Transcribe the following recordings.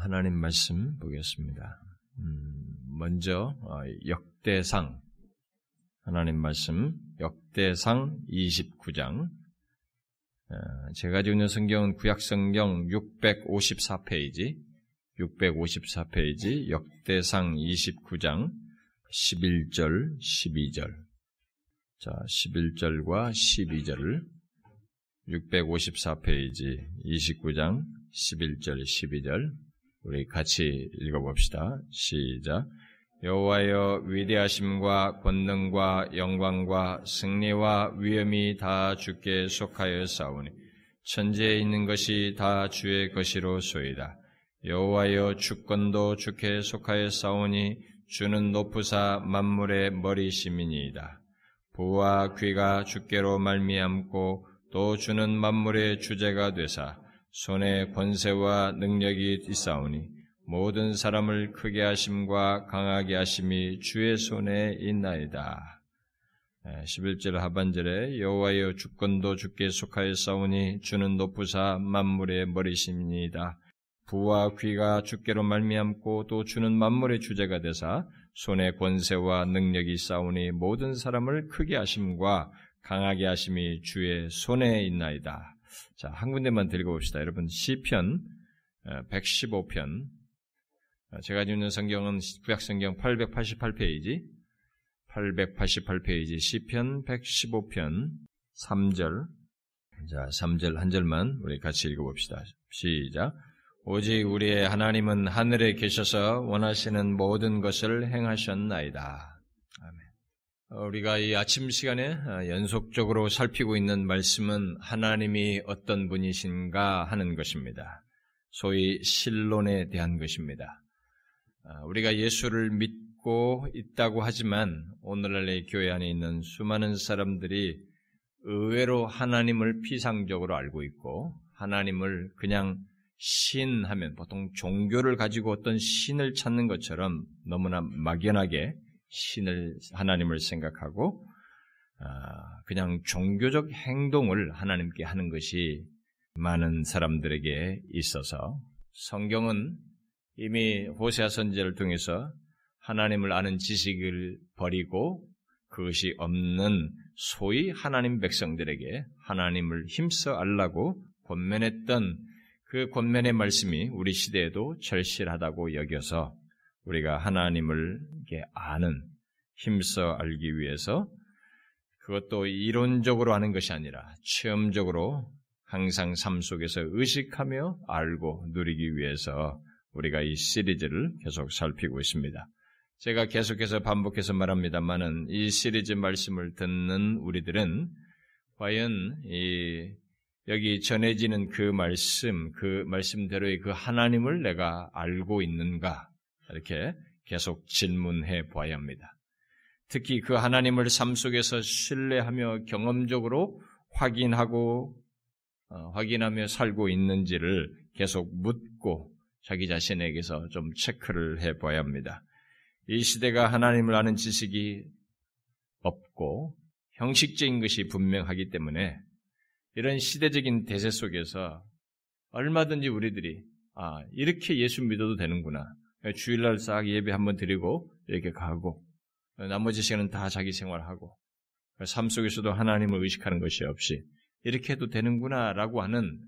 하나님 말씀 보겠습니다. 음, 먼저 어, 역대상. 하나님 말씀 역대상 29장. 어, 제가 가지고 있는 성경은 구약성경 654페이지 654페이지 역대상 29장 11절 12절. 자 11절과 12절을 654페이지 29장 11절 12절 우리 같이 읽어봅시다. 시작. 여호와여 위대하심과 권능과 영광과 승리와 위엄이 다 주께 속하여 싸우니 천지에 있는 것이 다 주의 것이로 소이다. 여호와여 주권도 주께 속하여 싸우니 주는 높으사 만물의 머리시민이이다. 부와 귀가 주께로 말미암고 또 주는 만물의 주제가 되사 손에 권세와 능력이 있사오니 모든 사람을 크게 하심과 강하게 하심이 주의 손에 있나이다. 11절 하반절에 여호와여 주권도 주께 속하여 싸우니 주는 높으사 만물의 머리심이다. 부와 귀가 주께로 말미암고 또 주는 만물의 주제가 되사 손에 권세와 능력이 싸우니 모든 사람을 크게 하심과 강하게 하심이 주의 손에 있나이다. 자, 한 군데만 들어봅시다. 여러분, 시편 115편. 제가 읽는 성경은 구약 성경 888페이지, 888페이지, 시편 115편 3절. 자, 3절 한 절만 우리 같이 읽어 봅시다. 시작. 오직 우리의 하나님은 하늘에 계셔서 원하시는 모든 것을 행하셨나이다. 우리가 이 아침 시간에 어, 연속적으로 살피고 있는 말씀은 하나님이 어떤 분이신가 하는 것입니다. 소위 신론에 대한 것입니다. 어, 우리가 예수를 믿고 있다고 하지만 오늘날의 교회 안에 있는 수많은 사람들이 의외로 하나님을 피상적으로 알고 있고 하나님을 그냥 신 하면 보통 종교를 가지고 어떤 신을 찾는 것처럼 너무나 막연하게 신을 하나님을 생각하고 아, 그냥 종교적 행동을 하나님께 하는 것이 많은 사람들에게 있어서 성경은 이미 호세아 선제를 통해서 하나님을 아는 지식을 버리고 그것이 없는 소위 하나님 백성들에게 하나님을 힘써 알라고 권면했던 그 권면의 말씀이 우리 시대에도 절실하다고 여겨서 우리가 하나님을 아는 힘써 알기 위해서 그것도 이론적으로 하는 것이 아니라 체험적으로 항상 삶 속에서 의식하며 알고 누리기 위해서 우리가 이 시리즈를 계속 살피고 있습니다. 제가 계속해서 반복해서 말합니다만은 이 시리즈 말씀을 듣는 우리들은 과연 이 여기 전해지는 그 말씀, 그 말씀대로의 그 하나님을 내가 알고 있는가? 이렇게 계속 질문해 보아야 합니다. 특히 그 하나님을 삶 속에서 신뢰하며 경험적으로 확인하고 어, 확인하며 살고 있는지를 계속 묻고 자기 자신에게서 좀 체크를 해 봐야 합니다. 이 시대가 하나님을 아는 지식이 없고 형식적인 것이 분명하기 때문에 이런 시대적인 대세 속에서 얼마든지 우리들이 아 이렇게 예수 믿어도 되는구나 주일날 싹 예배 한번 드리고 이렇게 가고 나머지 시간은 다 자기 생활하고 삶 속에서도 하나님을 의식하는 것이 없이 이렇게 해도 되는구나라고 하는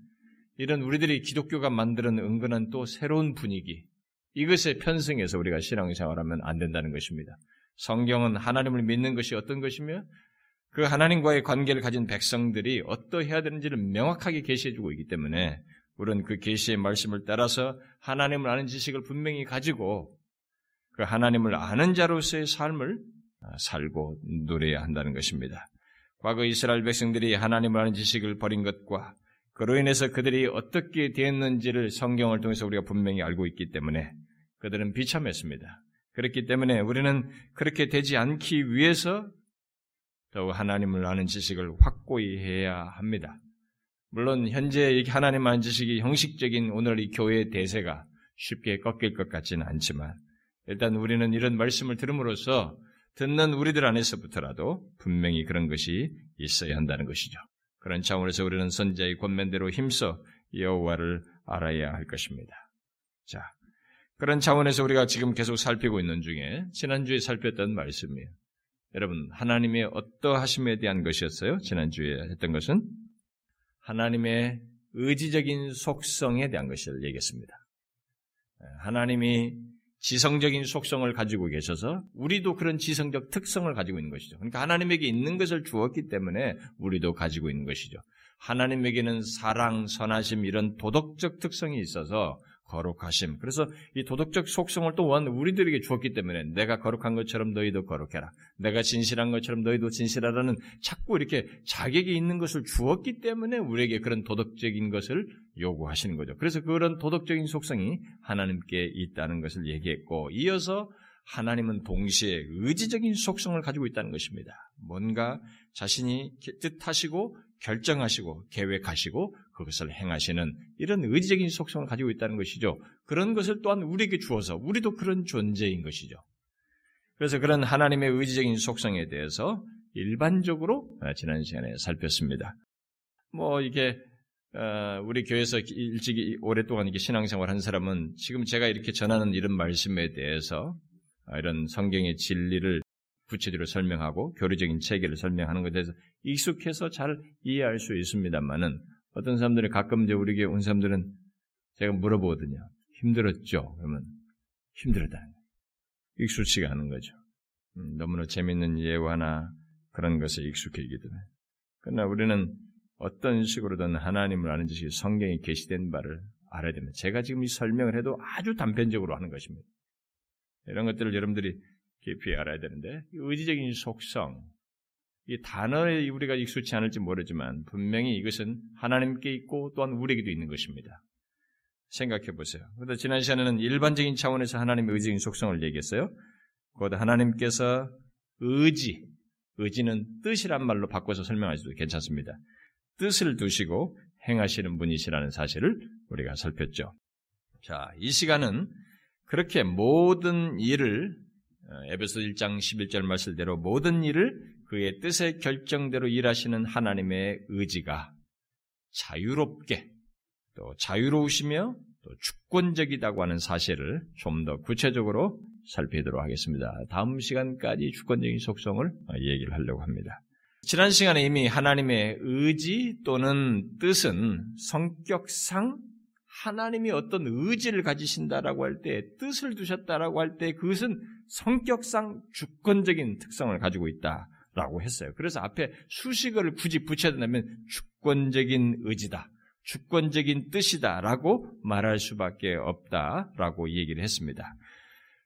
이런 우리들이 기독교가 만드는 은근한 또 새로운 분위기 이것에 편승해서 우리가 신앙생활하면 안 된다는 것입니다. 성경은 하나님을 믿는 것이 어떤 것이며 그 하나님과의 관계를 가진 백성들이 어떠해야 되는지를 명확하게 계시해주고 있기 때문에 우리는 그 계시의 말씀을 따라서 하나님을 아는 지식을 분명히 가지고 그 하나님을 아는 자로서의 삶을 살고 누려야 한다는 것입니다. 과거 이스라엘 백성들이 하나님을 아는 지식을 버린 것과 그로 인해서 그들이 어떻게 되었는지를 성경을 통해서 우리가 분명히 알고 있기 때문에 그들은 비참했습니다. 그렇기 때문에 우리는 그렇게 되지 않기 위해서 더욱 하나님을 아는 지식을 확고히 해야 합니다. 물론 현재 하나님 아는 지식이 형식적인 오늘 이 교회의 대세가 쉽게 꺾일 것 같지는 않지만 일단 우리는 이런 말씀을 들음으로써 듣는 우리들 안에서부터라도 분명히 그런 것이 있어야 한다는 것이죠. 그런 차원에서 우리는 선자의 권면대로 힘써 여호와를 알아야 할 것입니다. 자, 그런 차원에서 우리가 지금 계속 살피고 있는 중에 지난주에 살폈던 말씀이에요. 여러분, 하나님의 어떠하심에 대한 것이었어요? 지난주에 했던 것은 하나님의 의지적인 속성에 대한 것을 얘기했습니다. 하나님이 지성적인 속성을 가지고 계셔서 우리도 그런 지성적 특성을 가지고 있는 것이죠. 그러니까 하나님에게 있는 것을 주었기 때문에 우리도 가지고 있는 것이죠. 하나님에게는 사랑, 선하심 이런 도덕적 특성이 있어서 거룩하심. 그래서 이 도덕적 속성을 또한 우리들에게 주었기 때문에 내가 거룩한 것처럼 너희도 거룩해라. 내가 진실한 것처럼 너희도 진실하라는 자꾸 이렇게 자격이 있는 것을 주었기 때문에 우리에게 그런 도덕적인 것을 요구하시는 거죠. 그래서 그런 도덕적인 속성이 하나님께 있다는 것을 얘기했고 이어서 하나님은 동시에 의지적인 속성을 가지고 있다는 것입니다. 뭔가 자신이 뜻하시고 결정하시고 계획하시고 그것을 행하시는 이런 의지적인 속성을 가지고 있다는 것이죠. 그런 것을 또한 우리에게 주어서 우리도 그런 존재인 것이죠. 그래서 그런 하나님의 의지적인 속성에 대해서 일반적으로 지난 시간에 살폈습니다. 뭐 이게 어, 우리 교회에서 일찍 오랫동안 이렇게 신앙생활 한 사람은 지금 제가 이렇게 전하는 이런 말씀에 대해서 이런 성경의 진리를 구체적으로 설명하고 교리적인 체계를 설명하는 것에 대해서 익숙해서 잘 이해할 수 있습니다만은 어떤 사람들이 가끔 이제 우리에게 온 사람들은 제가 물어보거든요. 힘들었죠? 그러면 거예요. 익숙치가 않은 거죠. 음, 너무나 재밌는 예화나 그런 것에 익숙해지기 때문에. 그러나 우리는 어떤 식으로든 하나님을 아는 지식이 성경에 게시된 바를 알아야 됩니다. 제가 지금 이 설명을 해도 아주 단편적으로 하는 것입니다. 이런 것들을 여러분들이 깊이 알아야 되는데 의지적인 속성 이 단어에 우리가 익숙치 않을지 모르지만 분명히 이것은 하나님께 있고 또한 우리에게도 있는 것입니다. 생각해 보세요. 그런데 지난 시간에는 일반적인 차원에서 하나님의 의지적인 속성을 얘기했어요. 곧 하나님께서 의지, 의지는 뜻이란 말로 바꿔서 설명하셔도 괜찮습니다. 뜻을 두시고 행하시는 분이시라는 사실을 우리가 살폈죠. 자, 이 시간은 그렇게 모든 일을 어, 에베소 1장 11절 말씀대로 모든 일을 그의 뜻의 결정대로 일하시는 하나님의 의지가 자유롭게 또 자유로우시며 또 주권적이다고 하는 사실을 좀 더 구체적으로 살피도록 하겠습니다. 다음 시간까지 주권적인 속성을 어, 얘기를 하려고 합니다. 지난 시간에 이미 하나님의 의지 또는 뜻은 성격상 하나님이 어떤 의지를 가지신다라고 할 때, 뜻을 두셨다라고 할 때, 그것은 성격상 주권적인 특성을 가지고 있다 라고 했어요. 그래서 앞에 수식어를 굳이 붙여야 된다면 주권적인 의지다. 주권적인 뜻이다 라고 말할 수밖에 없다 라고 얘기를 했습니다.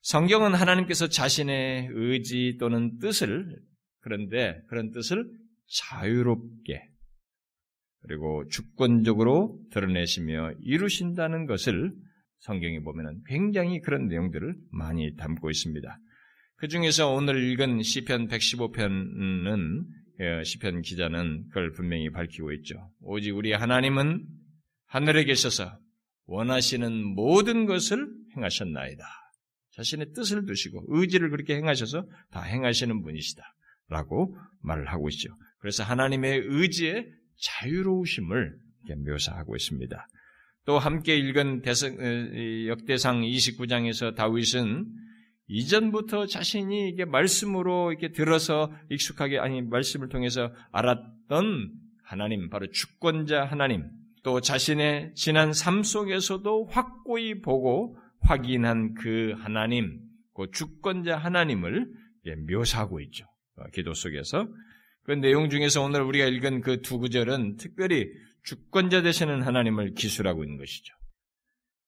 성경은 하나님께서 자신의 의지 또는 뜻을 그런데 그런 뜻을 자유롭게 그리고 주권적으로 드러내시며 이루신다는 것을 성경에 보면은 굉장히 그런 내용들을 많이 담고 있습니다. 그 중에서 오늘 읽은 시편 115편은 어, 시편 기자는 그걸 분명히 밝히고 있죠. 오직 우리 하나님은 하늘에 계셔서 원하시는 모든 것을 행하셨나이다. 자신의 뜻을 두시고 의지를 그렇게 행하셔서 다 행하시는 분이시다. 라고 말을 하고 있죠. 그래서 하나님의 의지에 자유로우심을 묘사하고 있습니다. 또 함께 읽은 대성, 어, 역대상 29장에서 다윗은 이전부터 자신이 이게 말씀으로 이렇게 들어서 익숙하게 아니 말씀을 통해서 알았던 하나님 바로 주권자 하나님 또 자신의 지난 삶 속에서도 확고히 보고 확인한 그 하나님 그 주권자 하나님을 묘사하고 있죠. 어, 기도 속에서 그 내용 중에서 오늘 우리가 읽은 그 두 구절은 특별히 주권자 되시는 하나님을 기술하고 있는 것이죠.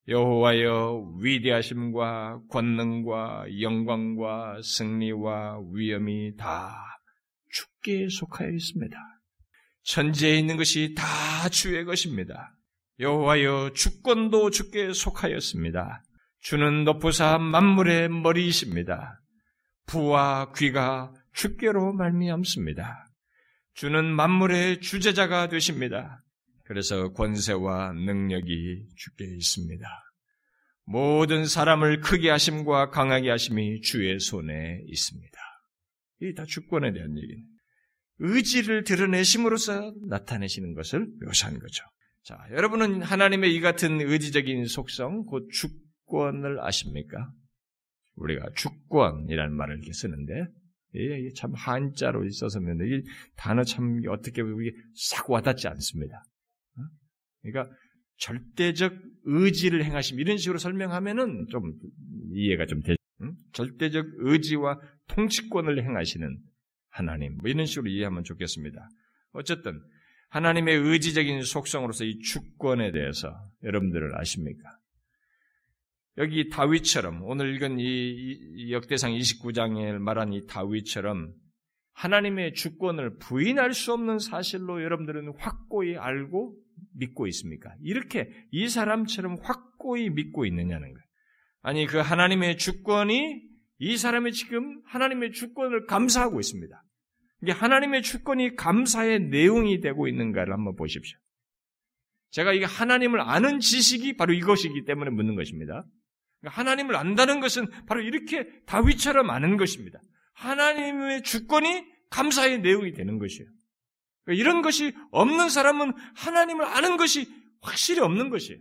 여호와여 위대하심과 권능과 영광과 승리와 위엄이 다 주께 속하여 있습니다. 천지에 있는 것이 다 주의 것입니다. 여호와여 주권도 주께 속하였습니다. 주는 높으사 만물의 머리이십니다. 부와 귀가 주께로 말미암습니다. 주는 만물의 주제자가 되십니다. 그래서 권세와 능력이 주께 있습니다. 모든 사람을 크게 하심과 강하게 하심이 주의 손에 있습니다. 이 다 주권에 대한 얘기는 의지를 드러내심으로써 나타내시는 것을 묘사한 거죠. 자, 여러분은 하나님의 이 같은 의지적인 속성, 곧 주권을 아십니까? 우리가 주권이라는 말을 이렇게 쓰는데 이게 참 한자로 있어서면 이 단어 참 어떻게 보면 싹 와닿지 않습니다. 어? 그러니까 절대적 의지를 행하심 이런 식으로 설명하면은 좀 이해가 좀 되죠. 응? 절대적 의지와 통치권을 행하시는 하나님 뭐 이런 식으로 이해하면 좋겠습니다. 어쨌든 하나님의 의지적인 속성으로서 이 주권에 대해서 여러분들을 아십니까? 여기 다윗처럼 오늘 읽은 이 역대상 29장에 말한 이 다윗처럼 하나님의 주권을 부인할 수 없는 사실로 여러분들은 확고히 알고 믿고 있습니까? 이렇게 이 사람처럼 확고히 믿고 있느냐는 거예요. 아니 그 하나님의 주권이 이 사람이 지금 하나님의 주권을 감사하고 있습니다. 이게 하나님의 주권이 감사의 내용이 되고 있는가를 한번 보십시오. 제가 이게 하나님을 아는 지식이 바로 이것이기 때문에 묻는 것입니다. 그러니까 하나님을 안다는 것은 바로 이렇게 다윗처럼 아는 것입니다. 하나님의 주권이 감사의 내용이 되는 것이에요. 이런 것이 없는 사람은 하나님을 아는 것이 확실히 없는 것이에요.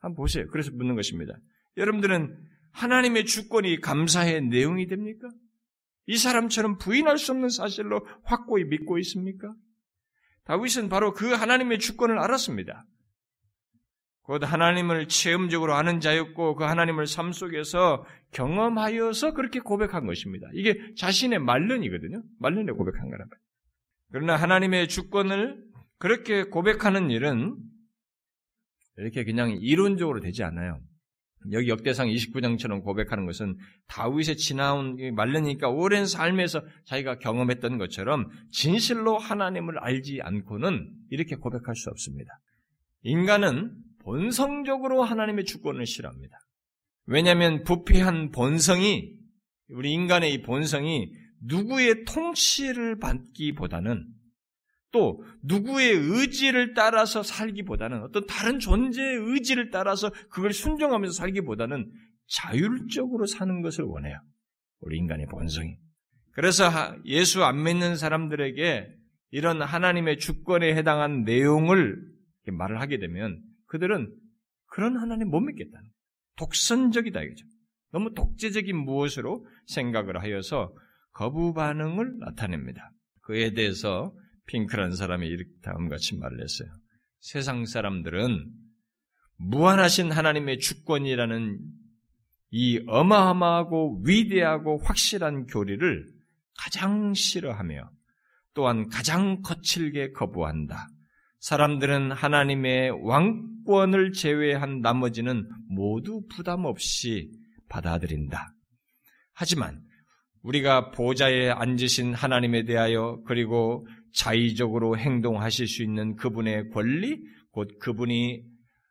한번 보세요. 그래서 묻는 것입니다. 여러분들은 하나님의 주권이 감사의 내용이 됩니까? 이 사람처럼 부인할 수 없는 사실로 확고히 믿고 있습니까? 다윗은 바로 그 하나님의 주권을 알았습니다. 곧 하나님을 체험적으로 아는 자였고 그 하나님을 삶 속에서 경험하여서 그렇게 고백한 것입니다. 이게 자신의 말론이거든요. 말론에 고백한 거란 말이에요. 그러나 하나님의 주권을 그렇게 고백하는 일은 이렇게 그냥 이론적으로 되지 않아요. 여기 역대상 29장처럼 고백하는 것은 다윗의 지나온 말르니까 오랜 삶에서 자기가 경험했던 것처럼 진실로 하나님을 알지 않고는 이렇게 고백할 수 없습니다. 인간은 본성적으로 하나님의 주권을 싫어합니다. 왜냐하면 부패한 본성이 우리 인간의 이 본성이 누구의 통치를 받기보다는 또 누구의 의지를 따라서 살기보다는 어떤 다른 존재의 의지를 따라서 그걸 순종하면서 살기보다는 자율적으로 사는 것을 원해요. 우리 인간의 본성이. 그래서 예수 안 믿는 사람들에게 이런 하나님의 주권에 해당한 내용을 말을 하게 되면 그들은 그런 하나님 못 믿겠다는 독선적이다 이거죠. 너무 독재적인 무엇으로 생각을 하여서 거부 반응을 나타냅니다. 그에 대해서 핑크라는 사람이 다음같이 말을 했어요. 세상 사람들은 무한하신 하나님의 주권이라는 이 어마어마하고 위대하고 확실한 교리를 가장 싫어하며 또한 가장 거칠게 거부한다. 사람들은 하나님의 왕권을 제외한 나머지는 모두 부담 없이 받아들인다. 하지만 우리가 보좌에 앉으신 하나님에 대하여 그리고 자의적으로 행동하실 수 있는 그분의 권리, 곧 그분이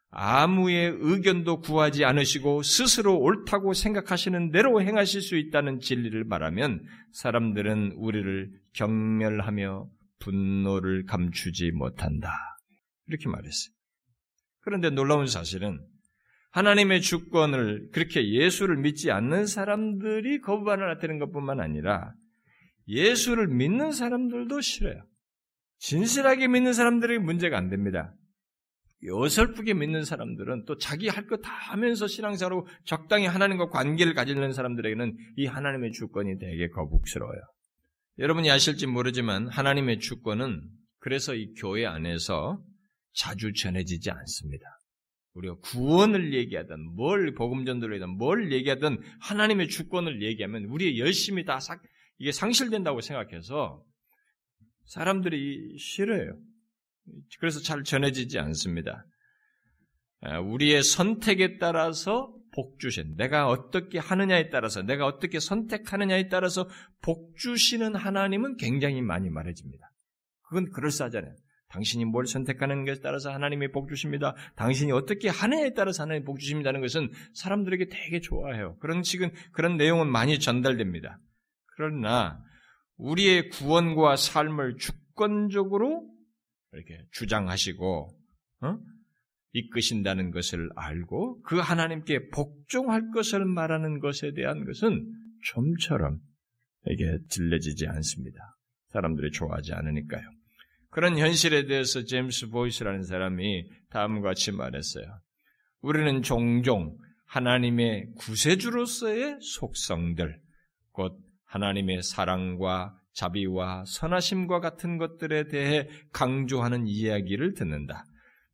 아무의 의견도 구하지 않으시고 스스로 옳다고 생각하시는 대로 행하실 수 있다는 진리를 말하면 사람들은 우리를 경멸하며 분노를 감추지 못한다. 이렇게 말했어요. 그런데 놀라운 사실은 하나님의 주권을 그렇게 예수를 믿지 않는 사람들이 거부반을 나타내는 것뿐만 아니라 예수를 믿는 사람들도 싫어요. 진실하게 믿는 사람들에게 문제가 안 됩니다. 어설프게 믿는 사람들은 또 자기 할 것 다 하면서 신앙생활하고 적당히 하나님과 관계를 가지는 사람들에게는 이 하나님의 주권이 되게 거북스러워요. 여러분이 아실지 모르지만 하나님의 주권은 그래서 이 교회 안에서 자주 전해지지 않습니다. 우리가 구원을 얘기하든 뭘 복음 전도를 하든 뭘 얘기하든 하나님의 주권을 얘기하면 우리의 열심이 다 사, 이게 상실된다고 생각해서 사람들이 싫어요. 그래서 잘 전해지지 않습니다. 아, 우리의 선택에 따라서 복 주신, 내가 어떻게 하느냐에 따라서, 내가 어떻게 선택하느냐에 따라서 복 주시는 하나님은 굉장히 많이 말해집니다. 그건 그럴싸하잖아요. 당신이 뭘 선택하는 것에 따라서 하나님이 복 주십니다. 당신이 어떻게 하느냐에 따라서 하나님이 복 주십니다는 것은 사람들에게 되게 좋아해요. 그런 식은, 그런 내용은 많이 전달됩니다. 그러나, 우리의 구원과 삶을 주권적으로 이렇게 주장하시고, 어? 이끄신다는 것을 알고 그 하나님께 복종할 것을 말하는 것에 대한 것은 좀처럼 이게 들려지지 않습니다. 사람들이 좋아하지 않으니까요. 그런 현실에 대해서 제임스 보이스라는 사람이 다음과 같이 말했어요. 우리는 종종 하나님의 구세주로서의 속성들, 곧 하나님의 사랑과 자비와 선하심과 같은 것들에 대해 강조하는 이야기를 듣는다.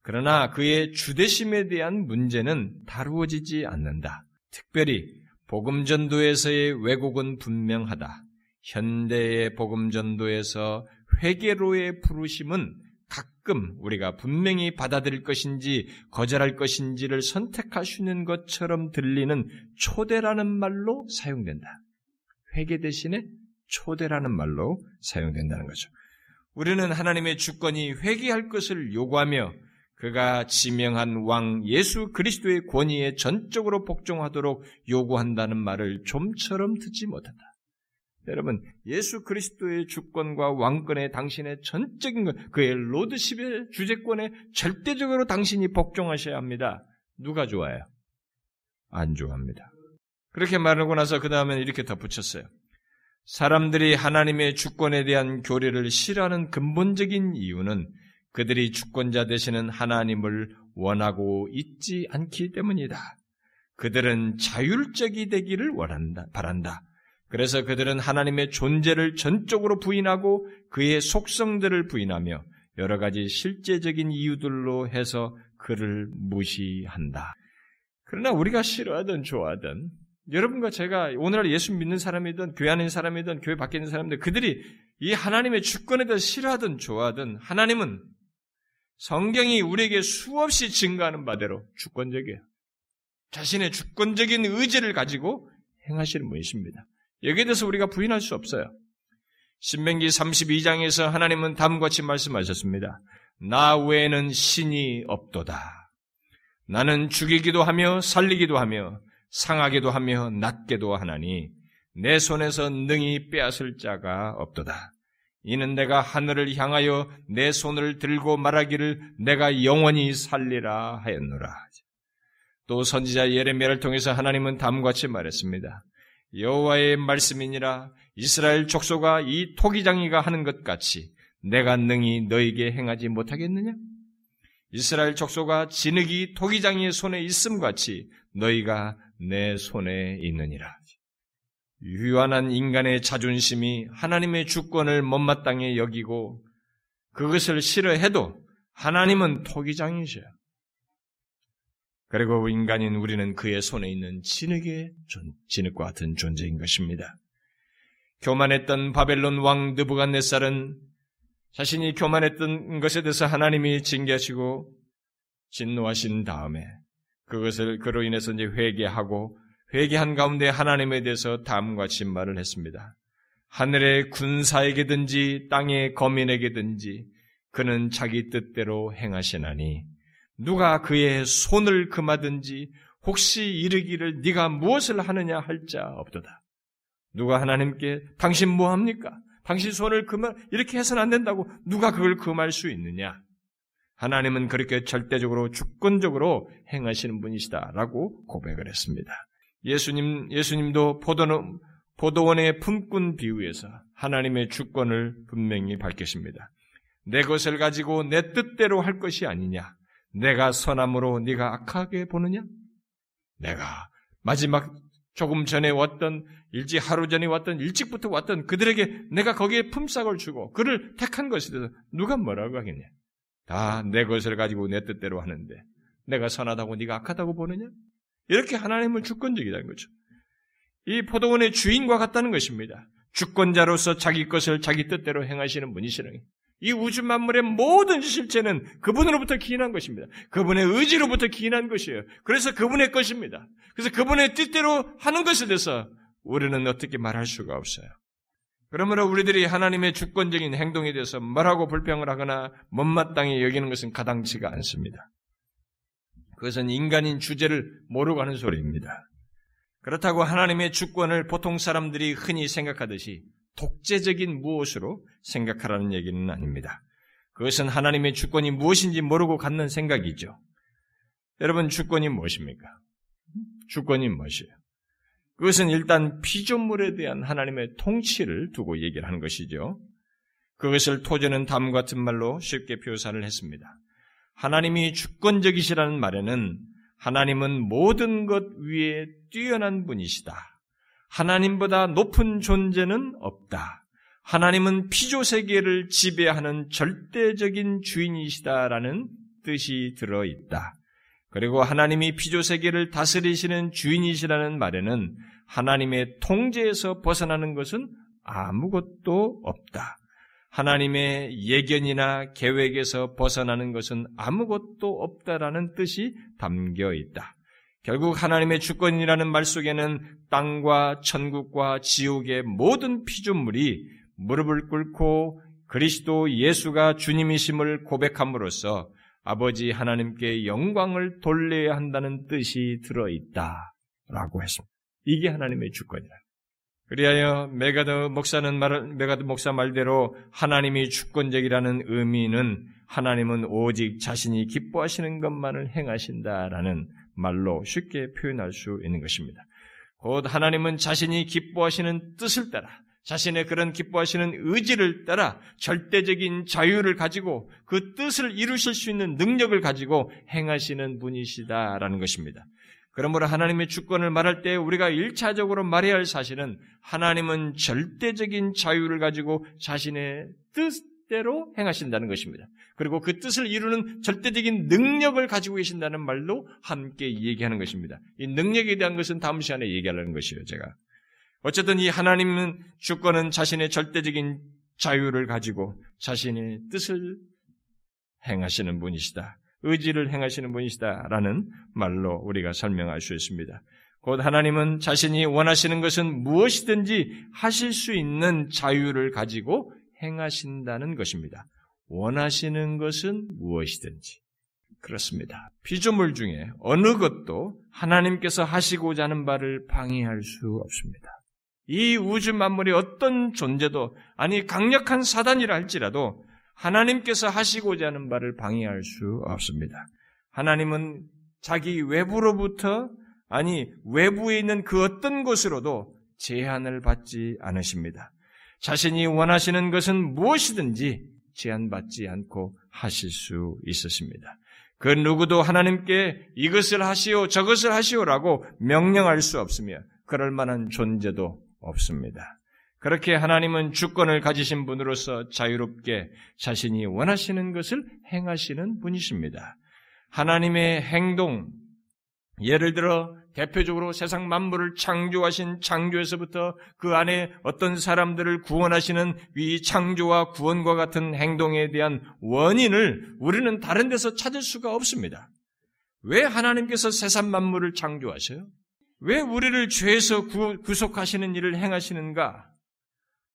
그러나 그의 주대심에 대한 문제는 다루어지지 않는다. 특별히 복음 전도에서의 왜곡은 분명하다. 현대의 복음 전도에서 회개로의 부르심은 가끔 우리가 분명히 받아들일 것인지 거절할 것인지를 있는 것처럼 들리는 초대라는 말로 사용된다. 회개 대신에 초대라는 말로 사용된다는 거죠. 우리는 하나님의 주권이 회개할 것을 요구하며 그가 지명한 왕 예수 그리스도의 권위에 전적으로 복종하도록 요구한다는 말을 좀처럼 듣지 못한다. 여러분, 예수 그리스도의 주권과 왕권에 당신의 전적인 것, 그의 로드십의 주재권에 절대적으로 당신이 복종하셔야 합니다. 누가 좋아요? 안 좋아합니다. 그렇게 말하고 나서 그 다음에 이렇게 덧붙였어요. 사람들이 하나님의 주권에 대한 교리를 싫어하는 근본적인 이유는 그들이 주권자 되시는 하나님을 원하고 있지 않기 때문이다. 그들은 자율적이 되기를 원한다, 바란다. 그래서 그들은 하나님의 존재를 전적으로 부인하고 그의 속성들을 부인하며 여러 가지 실제적인 이유들로 해서 그를 무시한다. 그러나 우리가 싫어하든 좋아하든 여러분과 제가 오늘날 예수 믿는 사람이든 교회 안에 있는 사람이든 교회 밖에 있는 사람들 그들이 이 하나님의 주권에 대해 싫어하든 좋아하든 하나님은 성경이 우리에게 수없이 증거하는 바대로 주권적이에요. 자신의 주권적인 의지를 가지고 행하시는 분이십니다. 여기에 대해서 우리가 부인할 수 없어요. 신명기 32장에서 하나님은 다음과 같이 말씀하셨습니다. 나 외에는 신이 없도다. 나는 죽이기도 하며 살리기도 하며 상하게도 하며 낫게도 하나니 내 손에서 능히 빼앗을 자가 없도다. 이는 내가 하늘을 향하여 내 손을 들고 말하기를 내가 영원히 살리라 하였노라. 또 선지자 예레미야를 통해서 하나님은 다음과 같이 말했습니다. 여호와의 말씀이니라 이스라엘 족속아 이 토기장이가 하는 것 같이 내가 능히 너에게 행하지 못하겠느냐? 이스라엘 족속아 진흙이 토기장이의 손에 있음 같이 너희가 내 손에 있느니라. 유한한 인간의 자존심이 하나님의 주권을 못마땅히 여기고 그것을 싫어해도 하나님은 토기장이셔요. 그리고 인간인 우리는 그의 손에 있는 진흙의 진흙과 같은 존재인 것입니다. 교만했던 바벨론 왕 느부갓네살은 자신이 교만했던 것에 대해서 하나님이 징계하시고 진노하신 다음에 그것을 그로 인해서 이제 회개하고 회개한 가운데 하나님에 대해서 다음과 같이 말을 했습니다. 하늘의 군사에게든지 땅의 거민에게든지 그는 자기 뜻대로 행하시나니 누가 그의 손을 금하든지 혹시 이르기를 네가 무엇을 하느냐 할 자 없도다. 누가 하나님께 당신 뭐 합니까? 당신 손을 금하 이렇게 해서는 안 된다고 누가 그걸 금할 수 있느냐? 하나님은 그렇게 절대적으로 주권적으로 행하시는 분이시다라고 고백을 했습니다. 예수님 예수님도 포도원, 포도원의 품꾼 비유에서 하나님의 주권을 분명히 밝히십니다. 내 것을 가지고 내 뜻대로 할 것이 아니냐? 내가 선함으로 네가 악하게 보느냐? 내가 마지막 조금 전에 왔던 일찍 하루 전에 왔던 일찍부터 왔던 그들에게 내가 거기에 품삯을 주고 그를 택한 것에 대해서 누가 뭐라고 하겠냐? 다 내 것을 가지고 내 뜻대로 하는데 내가 선하다고 네가 악하다고 보느냐? 이렇게 하나님은 주권적이라는 거죠. 이 포도원의 주인과 같다는 것입니다. 주권자로서 자기 것을 자기 뜻대로 행하시는 분이시라는 이 우주 만물의 모든 실체는 그분으로부터 기인한 것입니다. 그분의 의지로부터 기인한 것이에요. 그래서 그분의 것입니다. 그래서 그분의 뜻대로 하는 것에 대해서 우리는 어떻게 말할 수가 없어요. 그러므로 우리들이 하나님의 주권적인 행동에 대해서 뭐라고 불평을 하거나 못마땅히 여기는 것은 가당치가 않습니다. 그것은 인간인 주제를 모르고 하는 소리입니다. 그렇다고 하나님의 주권을 보통 사람들이 흔히 생각하듯이 독재적인 무엇으로 생각하라는 얘기는 아닙니다. 그것은 하나님의 주권이 무엇인지 모르고 갖는 생각이죠. 여러분, 주권이 무엇입니까? 주권이 무엇이에요? 그것은 일단 피조물에 대한 하나님의 통치를 두고 얘기를 하는 것이죠. 그것을 토저는 다음 같은 말로 쉽게 표사를 했습니다. 하나님이 주권적이시라는 말에는 하나님은 모든 것 위에 뛰어난 분이시다. 하나님보다 높은 존재는 없다. 하나님은 피조 세계를 지배하는 절대적인 주인이시다라는 뜻이 들어 있다. 그리고 하나님이 피조 세계를 다스리시는 주인이시라는 말에는 하나님의 통제에서 벗어나는 것은 아무것도 없다. 하나님의 예견이나 계획에서 벗어나는 것은 아무것도 없다라는 뜻이 담겨 있다. 결국 하나님의 주권이라는 말 속에는 땅과 천국과 지옥의 모든 피조물이 무릎을 꿇고 그리스도 예수가 주님이심을 고백함으로써 아버지 하나님께 영광을 돌려야 한다는 뜻이 들어 있다 라고 했습니다. 이게 하나님의 주권이다. 그리하여 메가드 목사는 말, 메가드 목사 말대로 하나님이 주권적이라는 의미는 하나님은 오직 자신이 기뻐하시는 것만을 행하신다라는 말로 쉽게 표현할 수 있는 것입니다. 곧 하나님은 자신이 기뻐하시는 뜻을 따라 자신의 그런 기뻐하시는 의지를 따라 절대적인 자유를 가지고 그 뜻을 이루실 수 있는 능력을 가지고 행하시는 분이시다라는 것입니다. 그러므로 하나님의 주권을 말할 때 우리가 일차적으로 말해야 할 사실은 하나님은 절대적인 자유를 가지고 자신의 뜻 대로 행하신다는 것입니다. 그리고 그 뜻을 이루는 절대적인 능력을 가지고 계신다는 말로 함께 얘기하는 것입니다. 이 능력에 대한 것은 다음 시간에 얘기하려는 것이에요, 제가. 어쨌든 이 하나님은 주권은 자신의 절대적인 자유를 가지고 자신의 뜻을 행하시는 분이시다. 의지를 행하시는 분이시다라는 말로 우리가 설명할 수 있습니다. 곧 하나님은 자신이 원하시는 것은 무엇이든지 하실 수 있는 자유를 가지고 행하신다는 것입니다. 원하시는 것은 무엇이든지. 그렇습니다. 피조물 중에 어느 것도 하나님께서 하시고자 하는 바를 방해할 수 없습니다. 이 우주 만물의 어떤 존재도 아니 강력한 사단이라 할지라도 하나님께서 하시고자 하는 바를 방해할 수 없습니다. 하나님은 자기 외부로부터 아니 외부에 있는 그 어떤 것으로도 제한을 받지 않으십니다. 자신이 원하시는 것은 무엇이든지 제한받지 않고 하실 수 있으십니다. 그 누구도 하나님께 이것을 하시오 저것을 하시오라고 명령할 수 없으며 그럴 만한 존재도 없습니다. 그렇게 하나님은 주권을 가지신 분으로서 자유롭게 자신이 원하시는 것을 행하시는 분이십니다. 하나님의 행동, 예를 들어 대표적으로 세상 만물을 창조하신 창조에서부터 그 안에 어떤 사람들을 구원하시는 이 창조와 구원과 같은 행동에 대한 원인을 우리는 다른 데서 찾을 수가 없습니다. 왜 하나님께서 세상 만물을 창조하셔요? 왜 우리를 죄에서 구속하시는 일을 행하시는가?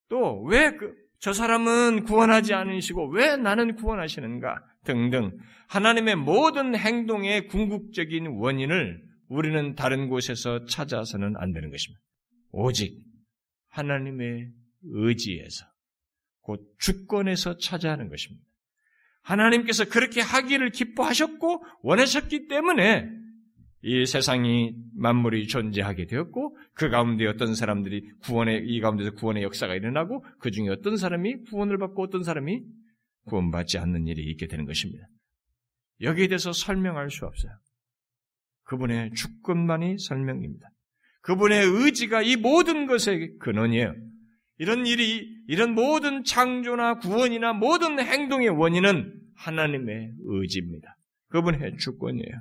또, 왜 그, 저 사람은 구원하지 않으시고, 왜 나는 구원하시는가? 등등. 하나님의 모든 행동의 궁극적인 원인을 우리는 다른 곳에서 찾아서는 안 되는 것입니다. 오직 하나님의 의지에서, 곧 주권에서 찾아야 하는 것입니다. 하나님께서 그렇게 하기를 기뻐하셨고 원하셨기 때문에 이 세상이 만물이 존재하게 되었고 그 가운데 어떤 사람들이 구원의 이 가운데서 구원의 역사가 일어나고 그 중에 어떤 사람이 구원을 받고 어떤 사람이 구원받지 않는 일이 있게 되는 것입니다. 여기에 대해서 설명할 수 없어요. 그분의 주권만이 설명입니다. 그분의 의지가 이 모든 것의 근원이에요. 이런 일이 이런 모든 창조나 구원이나 모든 행동의 원인은 하나님의 의지입니다. 그분의 주권이에요.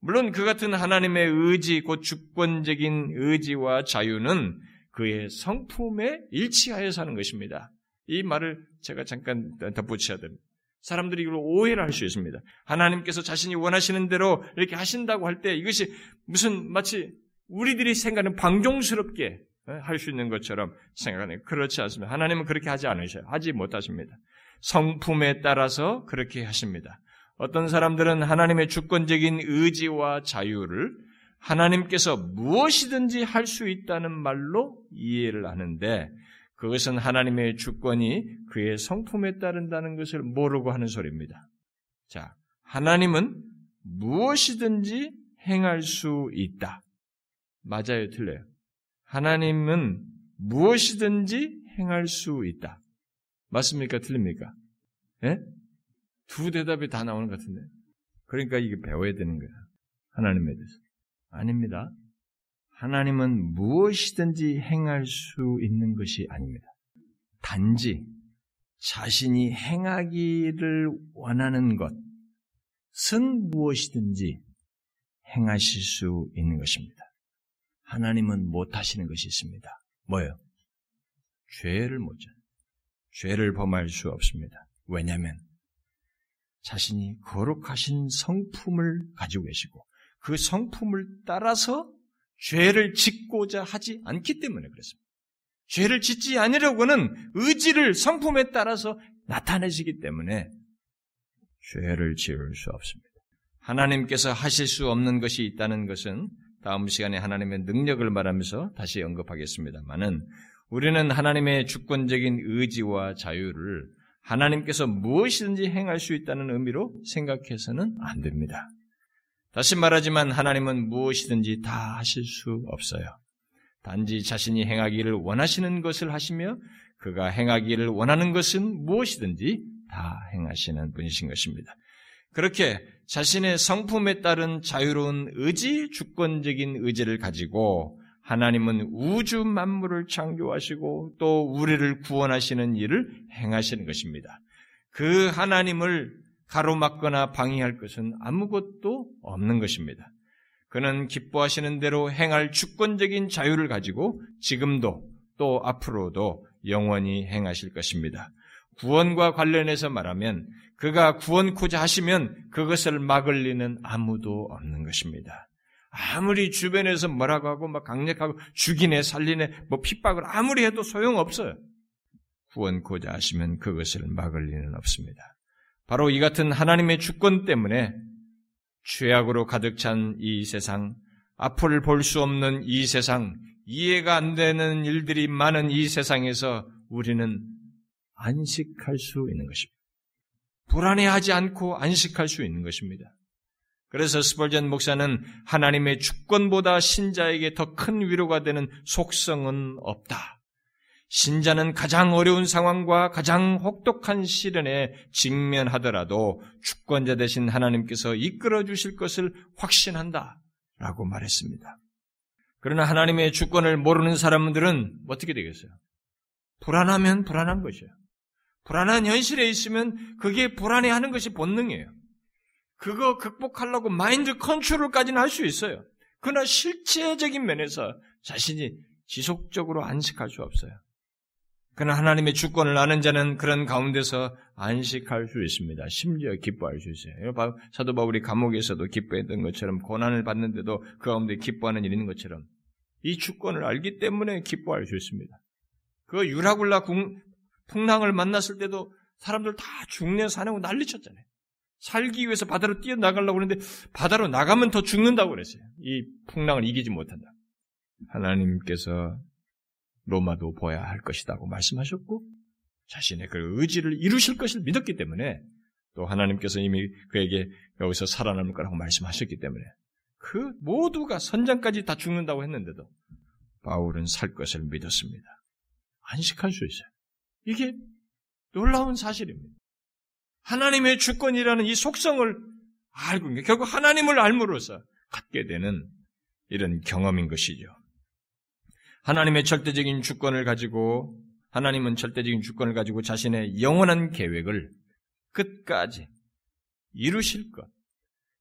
물론 그 같은 하나님의 의지, 곧 주권적인 의지와 자유는 그의 성품에 일치하여 사는 것입니다. 이 말을 제가 잠깐 덧붙여야 됩니다. 사람들이 이걸 오해를 할 수 있습니다. 하나님께서 자신이 원하시는 대로 이렇게 하신다고 할 때 이것이 무슨 마치 우리들이 생각하는 방종스럽게 할 수 있는 것처럼 생각하는 그렇지 않습니다. 하나님은 그렇게 하지 않으셔요. 하지 못하십니다. 성품에 따라서 그렇게 하십니다. 어떤 사람들은 하나님의 주권적인 의지와 자유를 하나님께서 무엇이든지 할 수 있다는 말로 이해를 하는데 그것은 하나님의 주권이 그의 성품에 따른다는 것을 모르고 하는 소리입니다. 자, 하나님은 무엇이든지 행할 수 있다. 맞아요, 틀려요. 하나님은 무엇이든지 행할 수 있다. 맞습니까? 틀립니까? 예? 두 대답이 다 나오는 것 같은데. 그러니까 이게 배워야 되는 거야. 하나님에 대해서. 아닙니다. 하나님은 무엇이든지 행할 수 있는 것이 아닙니다. 단지 자신이 행하기를 원하는 것은 무엇이든지 행하실 수 있는 것입니다. 하나님은 못하시는 것이 있습니다. 뭐요? 죄를 못져. 죄를 범할 수 없습니다. 왜냐하면 자신이 거룩하신 성품을 가지고 계시고 그 성품을 따라서 죄를 짓고자 하지 않기 때문에 그렇습니다. 죄를 짓지 않으려고는 의지를 성품에 따라서 나타내시기 때문에 죄를 지을 수 없습니다. 하나님께서 하실 수 없는 것이 있다는 것은 다음 시간에 하나님의 능력을 말하면서 다시 언급하겠습니다만은 우리는 하나님의 주권적인 의지와 자유를 하나님께서 무엇이든지 행할 수 있다는 의미로 생각해서는 안 됩니다. 다시 말하지만 하나님은 무엇이든지 다 하실 수 없어요. 단지 자신이 행하기를 원하시는 것을 하시며 그가 행하기를 원하는 것은 무엇이든지 다 행하시는 분이신 것입니다. 그렇게 자신의 성품에 따른 자유로운 의지, 주권적인 의지를 가지고 하나님은 우주 만물을 창조하시고 또 우리를 구원하시는 일을 행하시는 것입니다. 그 하나님을 가로막거나 방해할 것은 아무것도 없는 것입니다. 그는 기뻐하시는 대로 행할 주권적인 자유를 가지고 지금도 또 앞으로도 영원히 행하실 것입니다. 구원과 관련해서 말하면 그가 구원코자 하시면 그것을 막을 리는 아무도 없는 것입니다. 아무리 주변에서 뭐라고 하고 막 강력하고 죽이네 살리네 뭐 핍박을 아무리 해도 소용없어요. 구원코자 하시면 그것을 막을 리는 없습니다. 바로 이 같은 하나님의 주권 때문에 죄악으로 가득 찬 이 세상, 앞을 볼 수 없는 이 세상, 이해가 안 되는 일들이 많은 이 세상에서 우리는 안식할 수 있는 것입니다. 불안해하지 않고 안식할 수 있는 것입니다. 그래서 스벌전 목사는 하나님의 주권보다 신자에게 더 큰 위로가 되는 속성은 없다. 신자는 가장 어려운 상황과 가장 혹독한 시련에 직면하더라도 주권자 되신 하나님께서 이끌어 주실 것을 확신한다. 라고 말했습니다. 그러나 하나님의 주권을 모르는 사람들은 어떻게 되겠어요? 불안하면 불안한 것이에요. 불안한 현실에 있으면 그게 불안해하는 것이 본능이에요. 그거 극복하려고 마인드 컨트롤까지는 할 수 있어요. 그러나 실체적인 면에서 자신이 지속적으로 안식할 수 없어요. 그러나 하나님의 주권을 아는 자는 그런 가운데서 안식할 수 있습니다. 심지어 기뻐할 수 있어요. 사도 바울이 감옥에서도 기뻐했던 것처럼 고난을 받는데도 그 가운데 기뻐하는 있는 것처럼 이 주권을 알기 때문에 기뻐할 수 있습니다. 그 유라굴라 풍랑을 만났을 때도 사람들 다 죽내 사내고 난리쳤잖아요. 살기 위해서 바다로 뛰어나가려고 그러는데 바다로 나가면 더 죽는다고 그랬어요. 이 풍랑을 이기지 못한다. 하나님께서 로마도 보아야 할 것이라고 말씀하셨고 자신의 그 의지를 이루실 것을 믿었기 때문에 또 하나님께서 이미 그에게 여기서 살아남을 거라고 말씀하셨기 때문에 그 모두가 선장까지 다 죽는다고 했는데도 바울은 살 것을 믿었습니다. 안식할 수 있어요. 이게 놀라운 사실입니다. 하나님의 주권이라는 이 속성을 알고 결국 하나님을 알므로써 갖게 되는 이런 경험인 것이죠. 하나님의 절대적인 주권을 가지고 하나님은 절대적인 주권을 가지고 자신의 영원한 계획을 끝까지 이루실 것,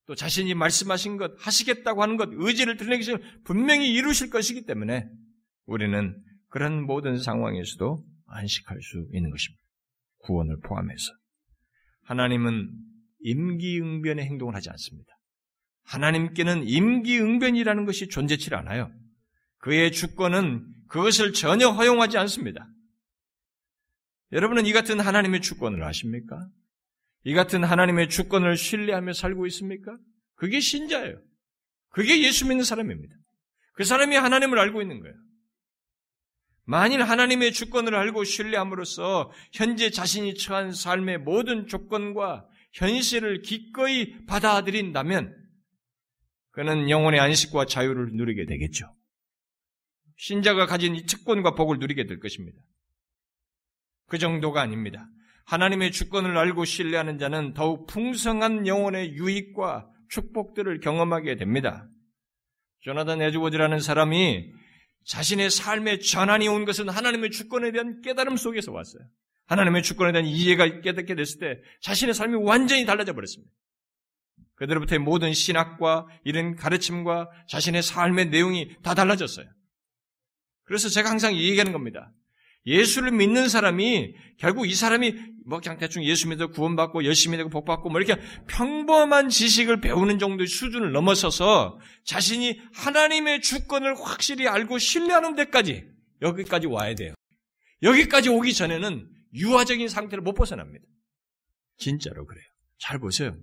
또 자신이 말씀하신 것, 하시겠다고 하는 것, 의지를 드러내기 위해서 분명히 이루실 것이기 때문에 우리는 그런 모든 상황에서도 안식할 수 있는 것입니다. 구원을 포함해서. 하나님은 임기응변의 행동을 하지 않습니다. 하나님께는 임기응변이라는 것이 존재치 않아요. 그의 주권은 그것을 전혀 허용하지 않습니다. 여러분은 이 같은 하나님의 주권을 아십니까? 이 같은 하나님의 주권을 신뢰하며 살고 있습니까? 그게 신자예요. 그게 예수 믿는 사람입니다. 그 사람이 하나님을 알고 있는 거예요. 만일 하나님의 주권을 알고 신뢰함으로써 현재 자신이 처한 삶의 모든 조건과 현실을 기꺼이 받아들인다면 그는 영혼의 안식과 자유를 누리게 되겠죠. 신자가 가진 이 특권과 복을 누리게 될 것입니다. 그 정도가 아닙니다. 하나님의 주권을 알고 신뢰하는 자는 더욱 풍성한 영혼의 유익과 축복들을 경험하게 됩니다. 조나단 에즈워드라는 사람이 자신의 삶의 전환이 온 것은 하나님의 주권에 대한 깨달음 속에서 왔어요. 하나님의 주권에 대한 이해가 깨닫게 됐을 때 자신의 삶이 완전히 달라져 버렸습니다. 그들로부터의 모든 신학과 이런 가르침과 자신의 삶의 내용이 다 달라졌어요. 그래서 제가 항상 얘기하는 겁니다. 예수를 믿는 사람이 결국 이 사람이 뭐 그냥 대충 예수 믿어 구원받고 열심히 되고 복받고 뭐 이렇게 평범한 지식을 배우는 정도의 수준을 넘어서서 자신이 하나님의 주권을 확실히 알고 신뢰하는 데까지 여기까지 와야 돼요. 여기까지 오기 전에는 유아적인 상태를 못 벗어납니다. 진짜로 그래요. 잘 보세요.